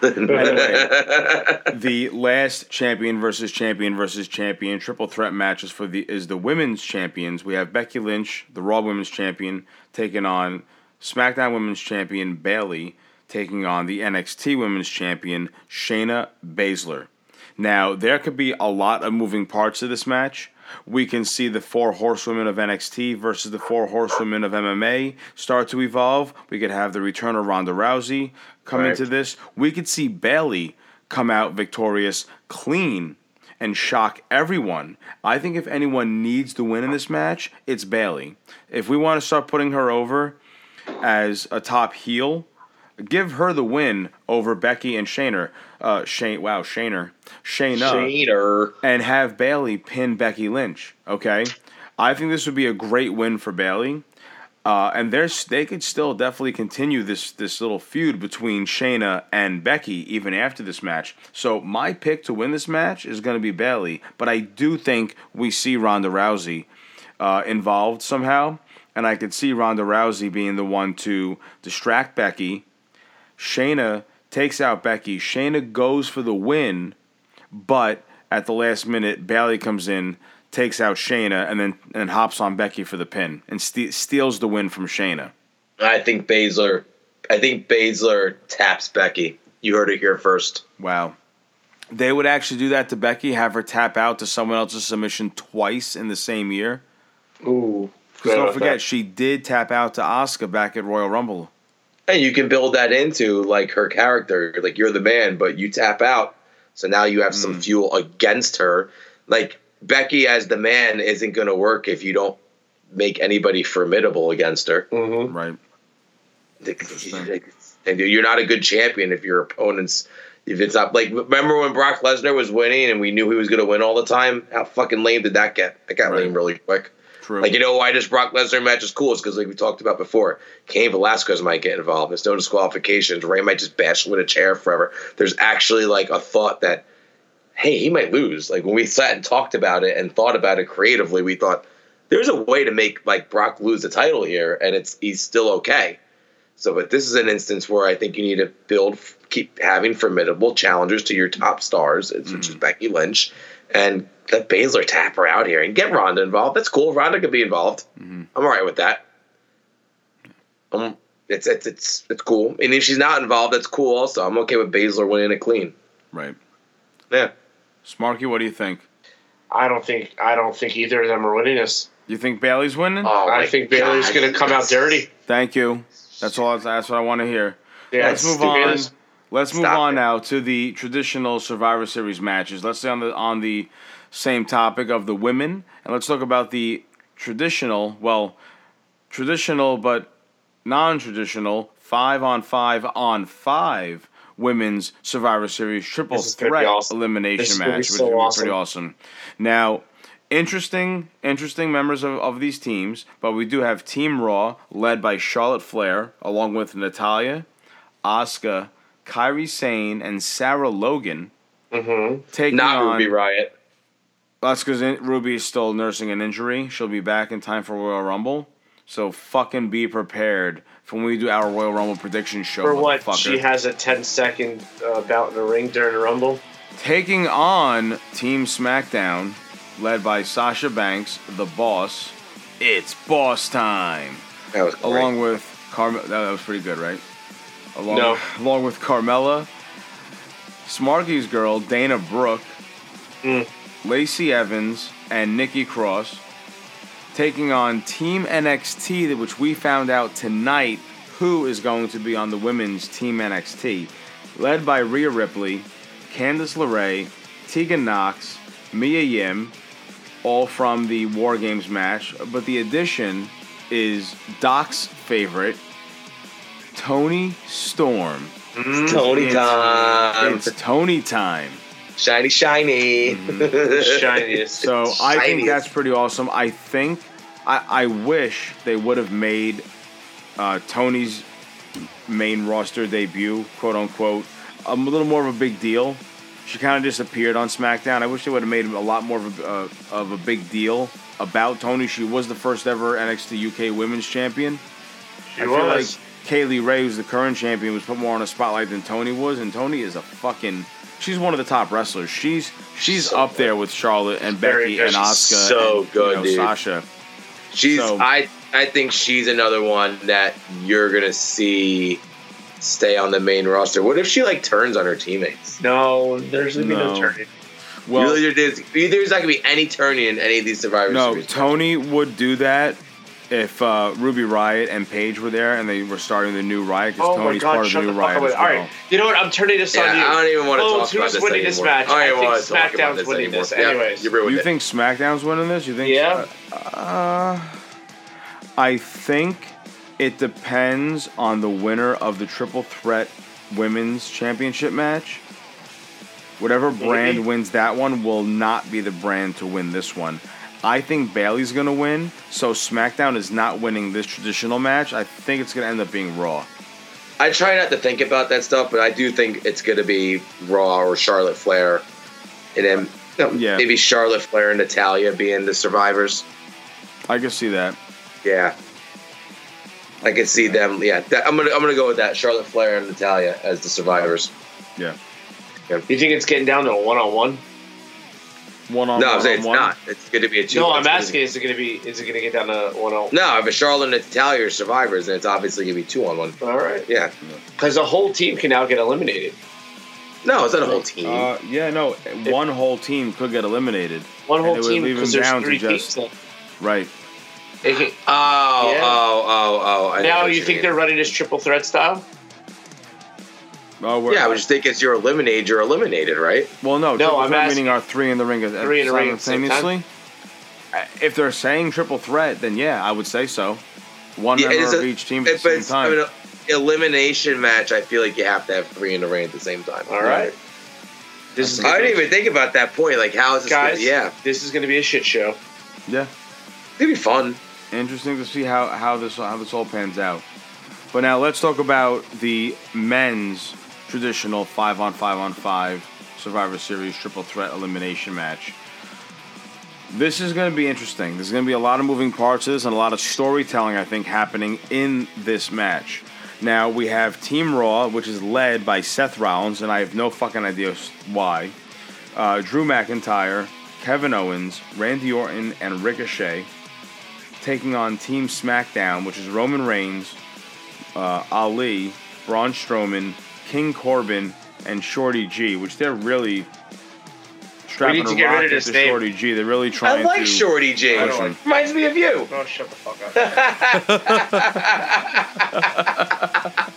Anyway, the last champion versus champion versus champion triple threat matches for the is the women's champions. We have Becky Lynch, the Raw Women's Champion, taking on SmackDown Women's Champion Bayley, taking on the NXT Women's Champion Shayna Baszler. Now, there could be a lot of moving parts to this match. We can see the four horsewomen of NXT versus the four horsewomen of MMA start to evolve. We could have the return of Ronda Rousey come Right. into this. We could see Bayley come out victorious clean and shock everyone. I think if anyone needs to win in this match, it's Bayley. If we want to start putting her over as a top heel, give her the win over Becky and Shayner. Uh, Shane, wow, Shayner, Shayna, Shader. and have Bayley pin Becky Lynch. Okay, I think this would be a great win for Bayley. Uh, and there's they could still definitely continue this this little feud between Shayna and Becky even after this match. So my pick to win this match is going to be Bayley, but I do think we see Ronda Rousey uh, involved somehow, and I could see Ronda Rousey being the one to distract Becky. Shayna takes out Becky. Shayna goes for the win, but at the last minute, Bayley comes in, takes out Shayna, and then and hops on Becky for the pin and ste- steals the win from Shayna. I think Baszler. I think Baszler taps Becky. You heard it here first. Wow. They would actually do that to Becky, have her tap out to someone else's submission twice in the same year. Ooh. Because don't forget, she did tap out to Asuka back at Royal Rumble. And you can build that into like her character. Like you're the man, but you tap out. So now you have some fuel against her. Like Becky as the man isn't going to work if you don't make anybody formidable against her. Mm-hmm. Right. And you're not a good champion if your opponent's if it's not like remember when Brock Lesnar was winning and we knew he was going to win all the time. How fucking lame did that get? That got Right. lame really quick. True. Like you know why this Brock Lesnar match is cool? Is because like we talked about before, Cain Velasquez might get involved. There's no disqualifications. Rey might just bash him with a chair forever. There's actually like a thought that, hey, he might lose. Like when we sat and talked about it and thought about it creatively, we thought there's a way to make like Brock lose the title here, and it's he's still okay. So, but this is an instance where I think you need to build, keep having formidable challengers to your top stars, which Mm-hmm. is Becky Lynch, and let Baszler tap her out here and get Ronda involved. That's cool. Ronda could be involved. Mm-hmm. I'm all right with that. Um, it's it's it's it's cool. And if she's not involved, that's cool. Also, I'm okay with Baszler winning it clean. Right. Yeah. Smarky, what do you think? I don't think I don't think either of them are winning this. You think Bayley's winning? Oh, I my think Bayley's going to come out dirty. Thank you. That's all. That's what I want to hear. Yeah, Let's move on. Bayley's- Let's move on it. now to the traditional Survivor Series matches. Let's stay on the on the same topic of the women, and let's talk about the traditional, well, traditional but non-traditional five on five on five women's Survivor Series triple This is gonna be threat awesome. elimination This is match, which so is be awesome. pretty awesome. Now, interesting, interesting members of, of these teams, but we do have Team Raw led by Charlotte Flair, along with Natalya, Asuka, Kairi Sane, and Sarah Logan. Mm-hmm. Taking Not on Ruby Riott. that's because Ruby is still nursing an injury. She'll be back in time for Royal Rumble. So fucking be prepared for when we do our Royal Rumble prediction show. For what? She has a 10 second uh, bout in the ring during the Rumble. Taking on Team SmackDown, led by Sasha Banks, the boss. It's boss time. That was great. Along with Carm. That, that was pretty good, right? Along, No. along with Carmella, Smarky's girl Dana Brooke, Mm. Lacey Evans, and Nikki Cross, taking on Team NXT, which we found out tonight who is going to be on the women's Team NXT, led by Rhea Ripley, Candice LeRae, Tegan Nox, Mia Yim, all from the War Games match. But the addition is Doc's favorite, Toni Storm. Toni It's- time. It's Toni time. Shiny, shiny. Shiniest. So I think that's pretty awesome. I think I, I wish they would have made uh, Toni's main roster debut, quote unquote, a little more of a big deal. She kind of disappeared on SmackDown. I wish they would have made a lot more of a, uh, of a big deal about Toni. She was the first ever NXT UK Women's Champion. she I feel was. like Kay Lee Ray, who's the current champion, was put more on a spotlight than Toni was, and Toni is a fucking. She's one of the top wrestlers. She's she's So up there with Charlotte and Very Becky good. and She's Asuka. so and, good, you know, dude. Sasha. She's So- I I think she's another one that you're gonna see stay on the main roster. What if she like turns on her teammates? no, there's going to be no, No. turning. Well, there's, there's not gonna be any turning in any of these Survivor no, Series. Toni would do that if uh, Ruby Riott and Paige were there and they were starting the new Riot because Oh my Toni's part of the the new fuck Riot. up. with as well. right, you know what? I'm turning this Yeah, on you. I don't even want to Bones, talk about who's this winning this match? I don't I even think want to talk about SmackDown's this winning anymore. this. Yeah, Anyways. you You it. think SmackDown's winning this? You think? Yeah. Uh, I think it depends on the winner of the triple threat women's championship match. Whatever brand Maybe. wins that one will not be the brand to win this one. I think Bayley's going to win. So SmackDown is not winning this traditional match. I think it's going to end up being Raw. I try not to think about that stuff, but I do think it's going to be Raw or Charlotte Flair, and then you know, Yeah. maybe Charlotte Flair and Natalya being the survivors. I can see that. Yeah, I can see them. Yeah, that, I'm gonna I'm gonna go with that. Charlotte Flair and Natalya as the survivors. Yeah. Do you think it's getting down to a one on one? One on no, I'm saying it's on one. not. It's going to be a two. No, I'm it's gonna asking. Is it going to be? Is it going to get down to one on? be- No, if it's Charlotte and Natalia are survivors, then it's obviously going to be two on one. All right. Yeah. Because a whole team can now get eliminated. No, it's not a whole team. Uh, yeah, no. One whole team could get eliminated. One whole team because them there's down to three just- teams. left. Right. Can- oh, Yeah. oh, oh, oh. I now you think mean. they're running this triple threat style? Oh, we're, Yeah, I would just think it's you're eliminated, you're eliminated, right? Well, no. No, triple I'm threat asking- meaning our three in the ring at- Three in the ring at the same simultaneously. Uh, If they're saying triple threat, then yeah, I would say so. One Yeah, member of a- each team at the same time. I mean, elimination match, I feel like you have to have three in the ring at the same time. All right. This is I didn't even think about that point. Like, how is this? guys. Gonna, yeah, this is going to be a shit show. yeah. it's gonna be fun. Interesting to see how, how this how this all pans out. But now let's talk about the men's traditional five on five on five Survivor Series triple threat elimination match. This is going to be interesting. There's going to be a lot of moving parts to this and a lot of storytelling, I think, happening in this match. Now we have Team Raw, which is led by Seth Rollins, and I have no fucking idea why. Uh, Drew McIntyre, Kevin Owens, Randy Orton, and Ricochet taking on Team SmackDown, which is Roman Reigns, uh, Ali, Braun Strowman, King Corbin, and Shorty G, which they're really strapping need to a get rid of this to name. Shorty G. They're really trying. I trying like to. Shorty J. push him. Reminds me of you. Oh, shut the fuck up.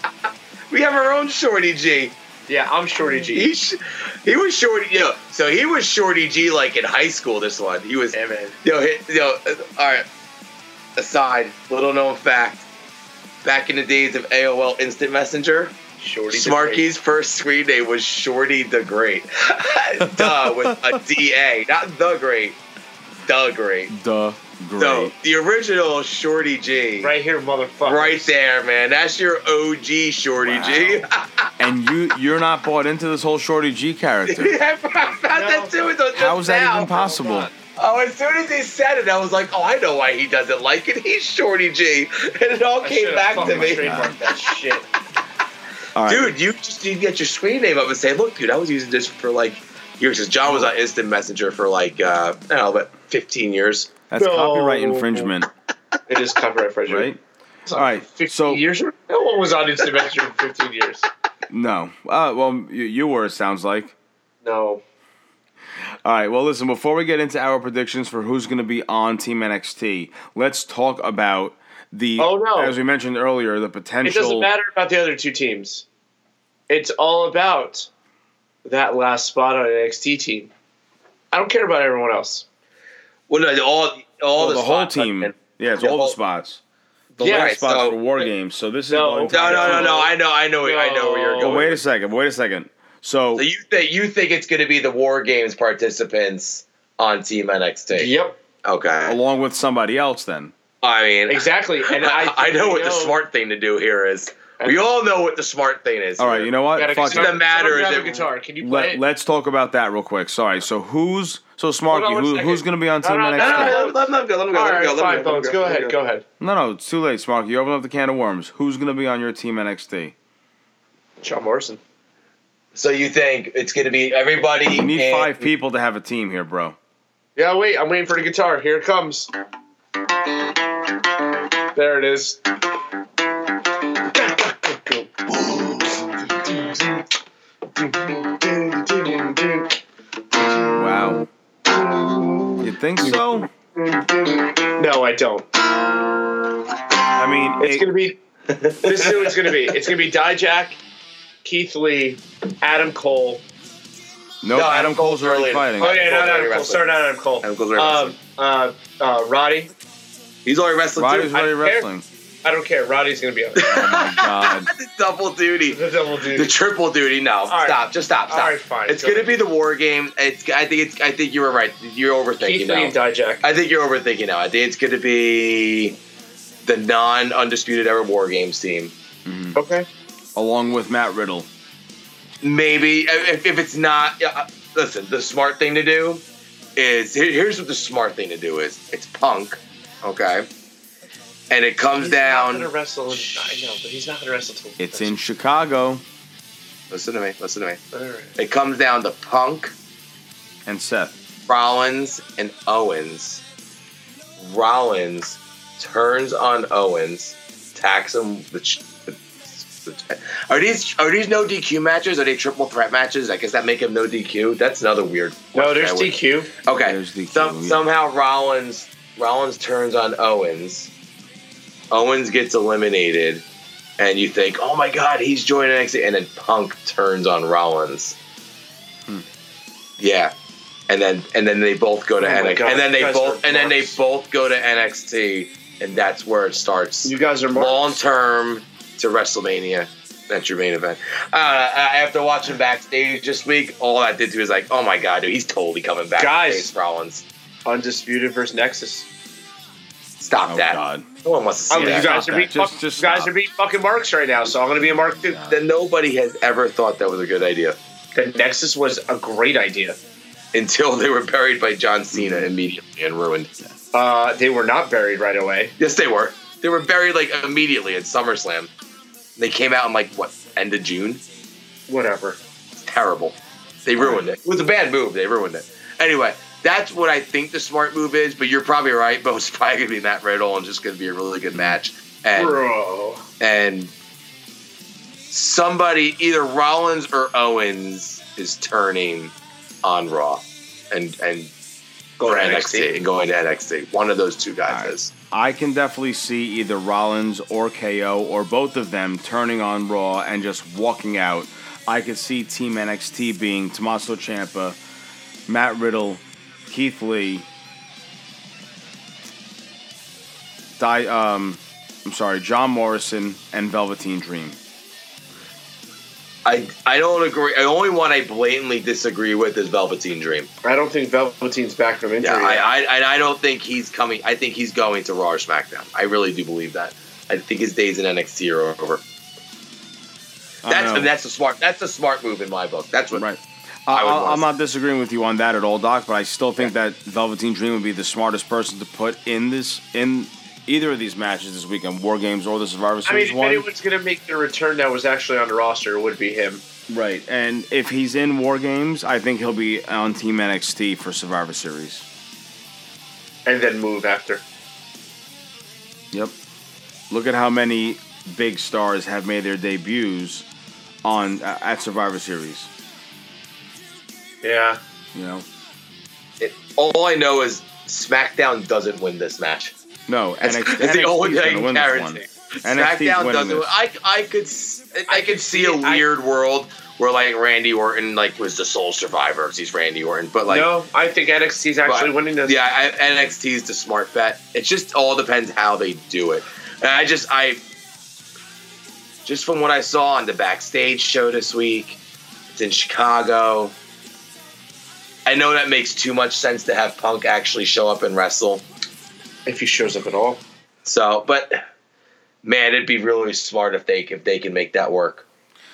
We have our own Shorty G. yeah, I'm Shorty G. He, sh- he was Shorty. You know, so he was Shorty G like in high school. This one, he was. Yeah, man. You know, he, know. uh, All right. Aside, little known fact. Back in the days of AOL Instant Messenger, Shorty the Smarky's first screen name was Shorty the Great. Duh, with a D A, not the Great. The Great. The great. So the original Shorty G. Right here, motherfucker. Right there, man. That's your OG Shorty G. and you you're not bought into this whole Shorty G character. I found that too. until just How is that now. even possible? Oh, as soon as he said it, I was like, oh, I know why he doesn't like it. He's Shorty G. And it all I came back to me. trademarked that shit. All right. Dude, you just need to get your screen name up and say, look, dude, I was using this for like years. Because John was on Instant Messenger for like, uh, I don't know, about 15 years. That's No. copyright infringement, It is copyright infringement. right? All right. 15 So years? No one was on Instant Messenger for 15 years. no. Uh, well, you, you were. It sounds like. No. All right. Well, listen. Before we get into our predictions for who's going to be on Team NXT, let's talk about the. Oh, no. As we mentioned earlier, the potential. It doesn't matter about the other two teams. It's all about that last spot on an NXT team. I don't care about everyone else. Well, no, all, all Well, the, the whole spots, team. man. Yeah, it's The all whole- the spots. The Yeah, last right, spots so- for War Games. So this is No. going No, no, no, no. I know, I know, I know where you're going. But wait a second. Wait a second. So So you think you think it's going to be the War Games participants on Team NXT? Yep. Okay. along with somebody else, then. I mean, Exactly. And I, I, I know what we the smart thing to do here is. We all know what the smart thing is. All right. here. You know what? Got a Fuck guitar. it. Doesn't matter, is it- guitar. Can you play Let, it? us talk about that real quick. Sorry. So who's so Smarky? On Who, who's going to be on No, Team no, NXT? no, No, no, no, let him go. Let him go. All Let him right, go. Let him go. let him Bones. Go ahead. Go ahead. No, no, it's too late, Smarky. You open up the can of worms. Who's going to be on your Team NXT? John Morrison. So you think it's going to be everybody? You need and- five people to have a team here, bro. Yeah, wait. I'm waiting for the guitar. Here it comes. There it is. Wow. You think so? No, I don't. I mean, It's it- gonna be. This is who it's gonna be. It's gonna be Dijak, Keith Lee, Adam Cole. no, No, Adam Adam Cole's Cole's already fighting. Oh yeah, Cole's not already Adam Cole. Sorry, not Adam Cole. Adam Cole's already Um, uh, uh, Roddy. He's already wrestling Roddy's too. already I don't care. wrestling. I don't care. Roddy's gonna be on it. Oh my god. the double duty. The double duty. The triple duty. No, right. stop. Just stop. Stop. All right, fine. It's Go gonna ahead. be the war game. It's. I think it's. I think you were right. You're overthinking Keith Lee and now. Dijak. I think you're overthinking now. I think it's gonna be the non-undisputed era war games team. Okay. Along with Matt Riddle. Maybe if, if it's not. yeah, uh, Listen, the smart thing to do is here- here's what the smart thing to do is. It's Punk, okay, and it comes He's down. not gonna wrestle. I know, but he's not gonna wrestle till. It's in Chicago. Listen to me. Listen to me. All right. It comes down to Punk, And Seth. Rollins, and Owens. Rollins turns on Owens, attacks him. The, ch- the, the, are these are these no DQ matches? Are they triple threat matches? I guess that make him no DQ. That's another weird. No, there's question I would- DQ. Okay. There's DQ, Some, yeah. Somehow Rollins Rollins turns on Owens. Owens gets eliminated, and you think, "Oh my God, he's joining NXT," and then Punk turns on Rollins. Hmm. Yeah, and then and then they both go to Oh NXT, God, and then they both and then they both go to NXT, and that's where it starts. You guys are long term to WrestleMania. That's your main event. Uh, after watching backstage this week, all I did to is like, oh my god, dude, he's totally coming back. Guys. Rollins, Undisputed versus Nexus. stop Oh that. god. No one wants to see I that. you guys Stop are being that. Just- fuck- just you guys are being fucking marks right now, so I'm gonna be a mark too. That nobody has ever thought that was a good idea The Nexus was a great idea. until they were buried by John Cena immediately and ruined. Uh, they were not buried right away. Yes, they were. They were buried like immediately at SummerSlam. They came out in like what end of June. Whatever. terrible. They ruined it. It was a bad move. They ruined it. Anyway, that's what I think the smart move is. But you're probably right. But it's probably gonna be Matt Riddle and just gonna be a really good match. And Bro. and somebody, either Rollins or Owens, is turning on Raw and and Go for to NXT. NXT. and going to NXT. One of those two guys Alright. is. I can definitely see either Rollins or KO or both of them turning on Raw and just walking out. I could see Team NXT being Tommaso Ciampa, Matt Riddle, Keith Lee, Di, um, I'm sorry, John Morrison, and Velveteen Dream. I I don't agree. The only one I blatantly disagree with is Velveteen Dream. I don't think Velveteen's back from injury. Yeah. I, I, and I don't think he's coming. I think he's going to Raw or SmackDown. I really do believe that. I think his days in NXT are over. That's know. that's a smart. That's a smart move in my book. That's what. Right. I would I, want I'm not disagreeing with you on that at all, Doc. But I still think that Velveteen Dream would be the smartest person to put in this in either of these matches this weekend, War Games or the Survivor I mean, Series if one. anyone's gonna make the return that was actually on the roster, it would be him. Right, and if he's in War Games, I think he'll be on Team NXT for Survivor Series. And then move after. Yep. Look at how many big stars have made their debuts on uh, at Survivor Series. Yeah. You know, It, all I know is SmackDown doesn't win this match. no, That's, NXT, that's the only thing I win this one. guarantee. SmackDown doesn't. this. I I could s- I, I could could see see a it. I- weird world where like Randy Orton like was the sole survivor if he's Randy Orton, but like no, I think NXT's actually Right. winning this. Yeah, I, NXT is the smart bet. It just all depends how they do it. And I just, I, just from what I saw on the backstage show this week, it's in Chicago. I know that makes too much sense to have Punk actually show up and wrestle. If he shows up at all. So, but man, it'd be really smart if they if they can make that work.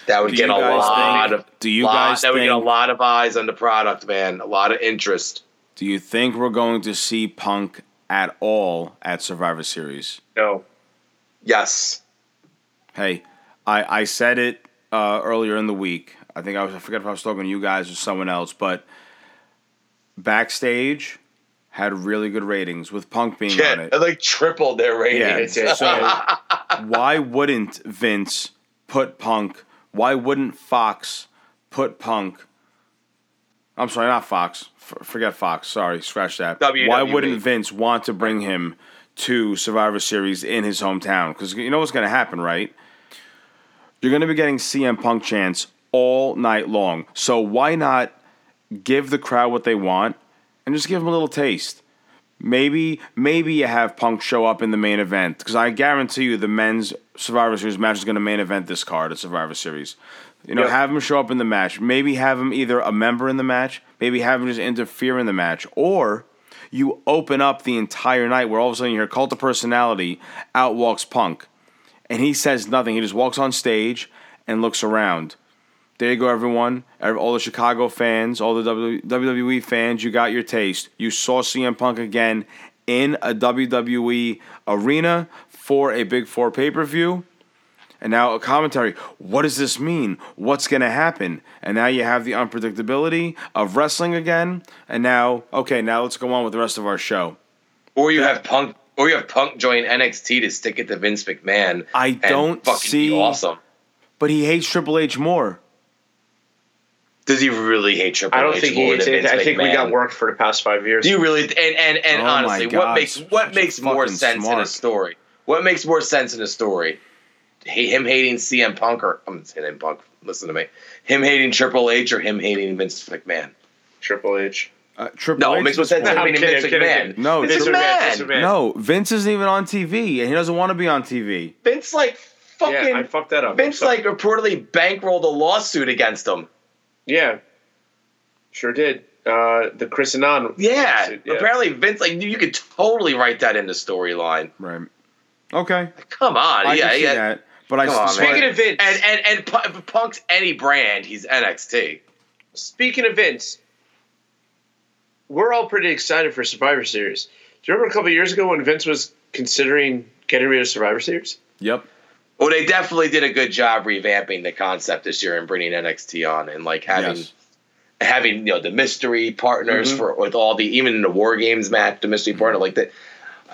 That would Do get you a lot think- of do you lot- guys that would get a lot of eyes on the product, man. A lot of interest. Do you think we're going to see Punk at all at Survivor Series? No. Yes. Hey, I, I said it uh, earlier in the week. I think I was I forget if I was talking to you guys or someone else, but backstage had really good ratings with Punk being on Yeah, it. it like tripled their Yeah, ratings. so why wouldn't Vince put Punk? Why wouldn't Fox put Punk? I'm sorry, not Fox. F- forget Fox. Sorry, scratch that. WWE. Why wouldn't Vince want to bring him to Survivor Series in his hometown? Because you know what's going to happen, right? You're going to be getting CM Punk chants all night long. So why not give the crowd what they want and just give them a little taste? Maybe maybe you have Punk show up in the main event because I guarantee you the men's Survivor Series match is going to main event this card at Survivor Series. You know, Yep. have him show up in the match. Maybe have him either a member in the match. Maybe have him just interfere in the match, or you open up the entire night where all of a sudden you hear Cult of Personality out walks Punk, and he says nothing. He just walks on stage and looks around. There you go, everyone. All the Chicago fans, all the WWE fans, you got your taste. You saw CM Punk again in a WWE arena for a Big Four pay per view. And now a commentary. What does this mean? What's going to happen? And now you have the unpredictability of wrestling again. And now, okay, now let's go on with the rest of our show. Or you have Punk, or you have Punk join NXT to stick it to Vince McMahon. I don't see- awesome. But he hates Triple H more. Does he really hate Triple I don't H think he hates than anything. Vince I think we got worked for the past five years. Do you really? And and and Oh honestly, what makes what such makes more fucking sense in a story? What makes more sense in a story? Hey, him hating CM Punk or I'm saying Punk. Listen to me. Him hating Triple H or him hating Vince McMahon. Triple H. Uh, Triple No, H it makes more sense more- him I'm hating Vince I'm kidding, McMahon. kidding. No, Vince Vince McMahon. McMahon, No, Vince isn't even on TV, and he doesn't want to be on TV. Vince like fucking. Yeah, I fucked that up. Vince like reportedly bankrolled a lawsuit against him. Yeah. Sure did. Uh, the Chris Amann. Yeah, lawsuit, yeah. apparently Vince like you could totally write that in the storyline. Right. Okay. Come on, I yeah, can see yeah. that. But I Come on, still- man. Speaking of Vince, And and and Pu- if Punk's any brand, he's NXT. speaking of Vince, we're all pretty excited for Survivor Series. Do you remember a couple years ago when Vince was considering getting rid of Survivor Series? Yep. Well, they definitely did a good job revamping the concept this year and bringing NXT on and like having Yes. having you know the mystery partners Mm-hmm. for with all the even in the War Games match, the mystery partner like that.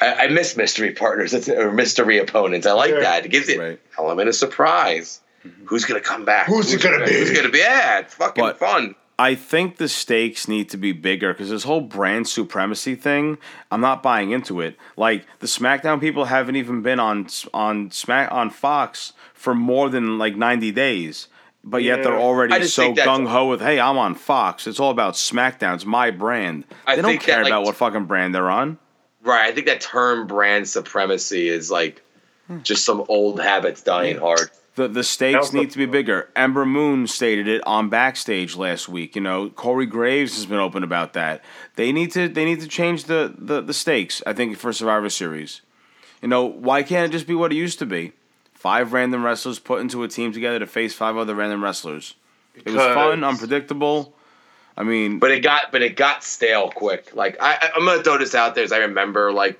I, I miss mystery partners or mystery opponents. I like Yeah. that. It gives it Right. element of surprise. Who's gonna come back? Who's it gonna be? Who's gonna be? Yeah, it's fucking But- fun. I think the stakes need to be bigger because this whole brand supremacy thing, I'm not buying into it. Like the SmackDown people haven't even been on on Smack on Fox for more than like 90 days. But yet they're already so gung ho with, "Hey, I'm on Fox. It's all about SmackDown. It's my brand." I they don't think that, care like, about what fucking brand they're on. Right. I think that term brand supremacy is like Hmm. just some old habits dying hard. The the stakes need to be bigger. Ember Moon stated it on backstage last week. You know, Corey Graves has been open about that. They need to they need to change the, the, the stakes, I think, for Survivor Series. You know, why can't it just be what it used to be? Five random wrestlers put into a team together to face five other random wrestlers. It was fun, unpredictable. I mean, But it got but it got stale quick. Like I, I- I'm gonna throw this out there as I remember like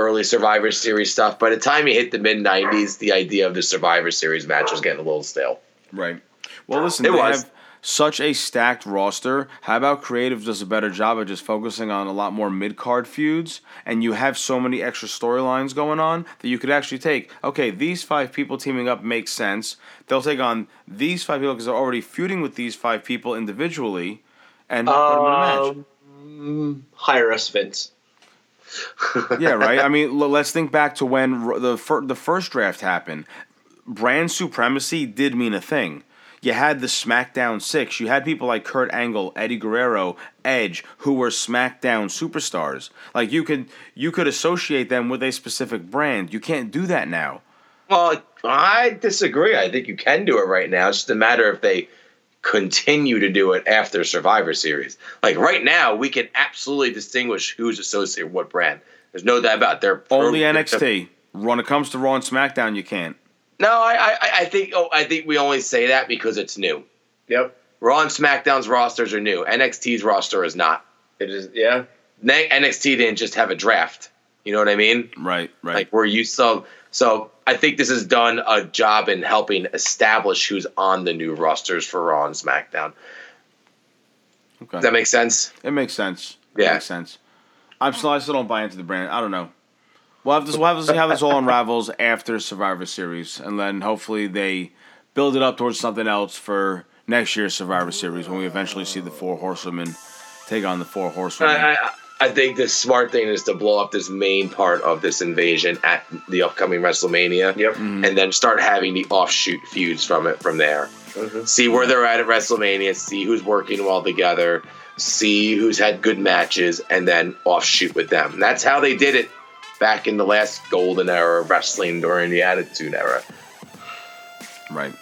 early Survivor Series stuff. By the time you hit the mid '90s, the idea of the Survivor Series match was getting a little stale. Right. Well, listen, It they was. have such a stacked roster. How about creative does a better job of just focusing on a lot more mid card feuds, and you have so many extra storylines going on that you could actually take. Okay, these five people teaming up makes sense. They'll take on these five people because they're already feuding with these five people individually, and put them in a match. Um, hire us, Vince. Yeah, right. I mean, let's think back to when the fir- the first draft happened. Brand supremacy did mean a thing. You had the SmackDown Six. You had people like Kurt Angle, Eddie Guerrero, Edge, who were SmackDown superstars. Like you could you could associate them with a specific brand. You can't do that now. Well, I disagree. I think you can do it right now. It's just a matter if they continue to do it after Survivor Series. Like right now, we can absolutely distinguish who's associated with what brand. There's no doubt about it. They're Only pro- NXT. When it comes to Raw and SmackDown, you can't. No, I, I, I think oh, I think we only say that because it's new. Yep. Raw and SmackDown's rosters are new. NXT's roster is not. It is. Yeah. NXT didn't just have a draft. You know what I mean? Right, right. Like we're used so so. I think this has done a job in helping establish who's on the new rosters for Raw and SmackDown. okay. Does that make sense? It makes sense. It Yeah. makes sense. I'm still, I still don't buy into the brand. I don't know. We'll have, to, we'll have see how this all unravels after Survivor Series, and then hopefully they build it up towards something else for next year's Survivor Series when we eventually see the Four horsemen take on the Four Horsewomen. I, I, I think the smart thing is to blow up this main part of this invasion at the upcoming WrestleMania. Yep. Mm-hmm. And then start having the offshoot feuds from it from there. Mm-hmm. See where they're at at WrestleMania. See who's working well together. see who's had good matches, and then offshoot with them. And that's how they did it back in the last golden era of wrestling during the Attitude Era. Right.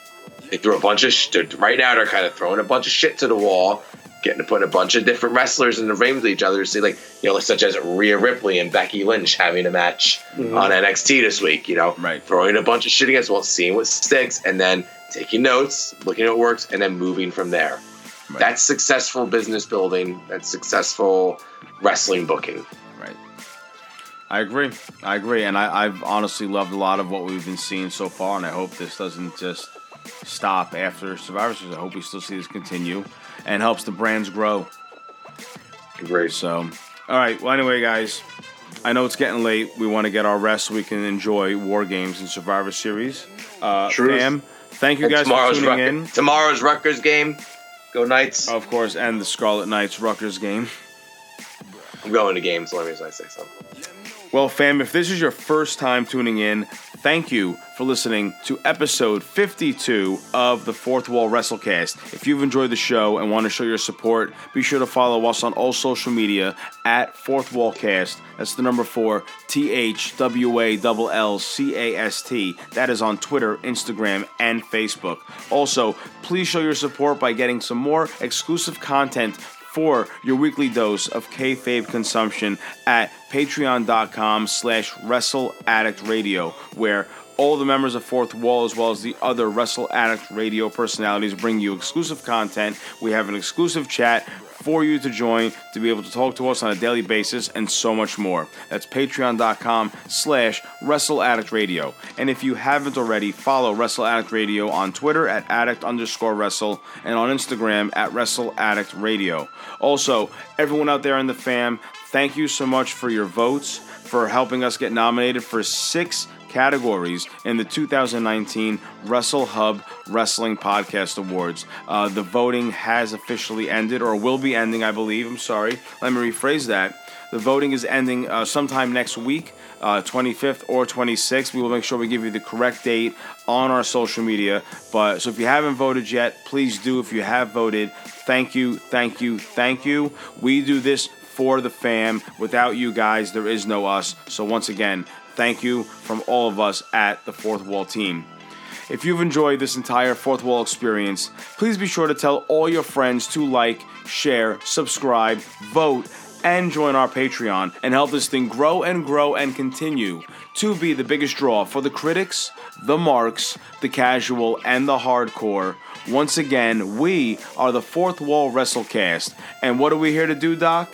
They threw a bunch of sh- right now. They're kind of throwing a bunch of shit to the wall, getting to put a bunch of different wrestlers in the ring with each other. to See, like you know, such as Rhea Ripley and Becky Lynch having a match mm-hmm. on NXT this week. You know, Right. Throwing a bunch of shit against the seeing what sticks, and then taking notes, looking at what works, and then moving from there. Right. That's successful business building. That's successful wrestling booking. Right. I agree. I agree, and I, I've honestly loved a lot of what we've been seeing so far, and I hope this doesn't just stop after Survivor Series. I hope we still see this continue and helps the brands grow. Great. So, all right. Well, anyway, guys, I know it's getting late. We want to get our rest so we can enjoy War Games and Survivor Series. Uh, Truth. Fam, thank you And guys for tuning in. tomorrow's Rutgers game. Go Knights. Of course, and the Scarlet Knights Rutgers game. I'm going to games. Let me I say something. Well, fam, if this is your first time tuning in, thank you for listening to episode 52 of the Fourth Wall WrestleCast. If you've enjoyed the show and want to show your support, be sure to follow us on all social media at Fourth Wall Cast. That's the number four, T H W A L L C A S T. That is on Twitter, Instagram, and Facebook. Also, please show your support by getting some more exclusive content for your weekly dose of kayfabe consumption at patreon.com slash wrestle addict radio where all the members of fourth wall as well as the other wrestle addict radio personalities bring you exclusive content. We have an exclusive chat for you to join to be able to talk to us on a daily basis and so much more. That's patreon.com slash wrestle addict radio. And if you haven't already follow wrestle addict radio on twitter at addict underscore wrestle and on instagram at wrestle addict radio. Also everyone out there in the fam thank you so much for your votes for helping us get nominated for six categories in the 2019 Wrestle Hub Wrestling Podcast Awards. Uh, the voting has officially ended, or will be ending, I believe. I'm sorry. Let me rephrase that. The voting is ending uh, sometime next week, uh, 25th or 26th. We will make sure we give you the correct date on our social media. But so if you haven't voted yet, please do. If you have voted, thank you, thank you, thank you. We do this for the fam. Without you guys, there is no us. So once again, thank you from all of us at the Fourth Wall team. If you've enjoyed this entire Fourth Wall experience, please be sure to tell all your friends to like, share, subscribe, vote, and join our Patreon and help this thing grow and grow and continue to be the biggest draw for the critics, the marks, the casual, and the hardcore. Once again, we are the Fourth Wall WrestleCast. And what are we here to do, Doc?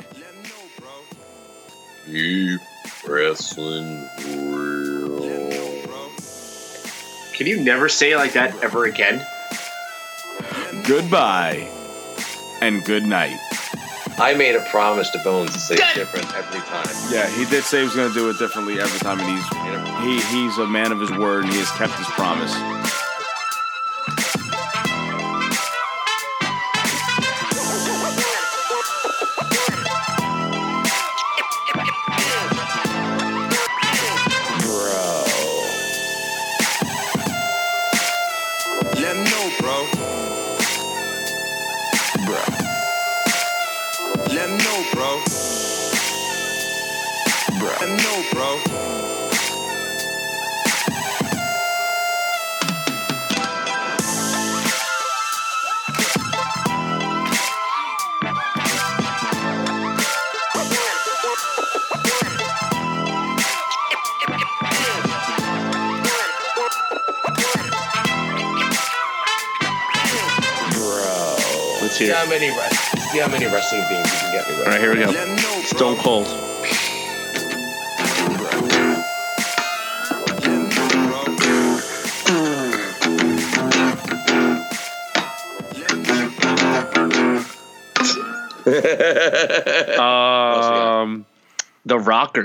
Keep wrestling real. Can you never say it like that ever again? Goodbye and good night. I made a promise to Bones to say it different every time. Yeah, he did say he was going to do it differently every time, and he's he he's a man of his word, and he has kept his promise.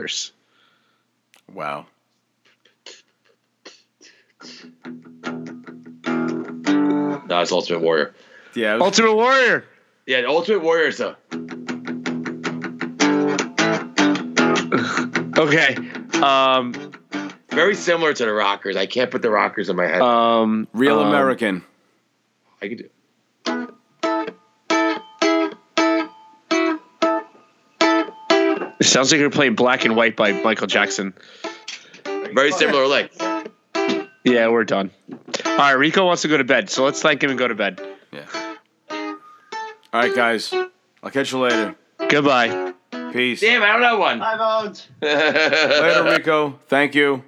Rockers. Wow. No, it's Ultimate Warrior. Yeah. was- Ultimate Warrior. Yeah, Ultimate Warrior is a Okay. Um, very similar to the Rockers. I can't put the Rockers in my head. um, Real um, American. I could do. It sounds like you're playing Black and White by Michael Jackson. Very similar length. Yeah, we're done. All right, Rico wants to go to bed, so let's thank him and go to bed. Yeah. All right, guys. I'll catch you later. Goodbye. Peace. Damn, I don't know one. Hi, Bones. Later, Rico. Thank you.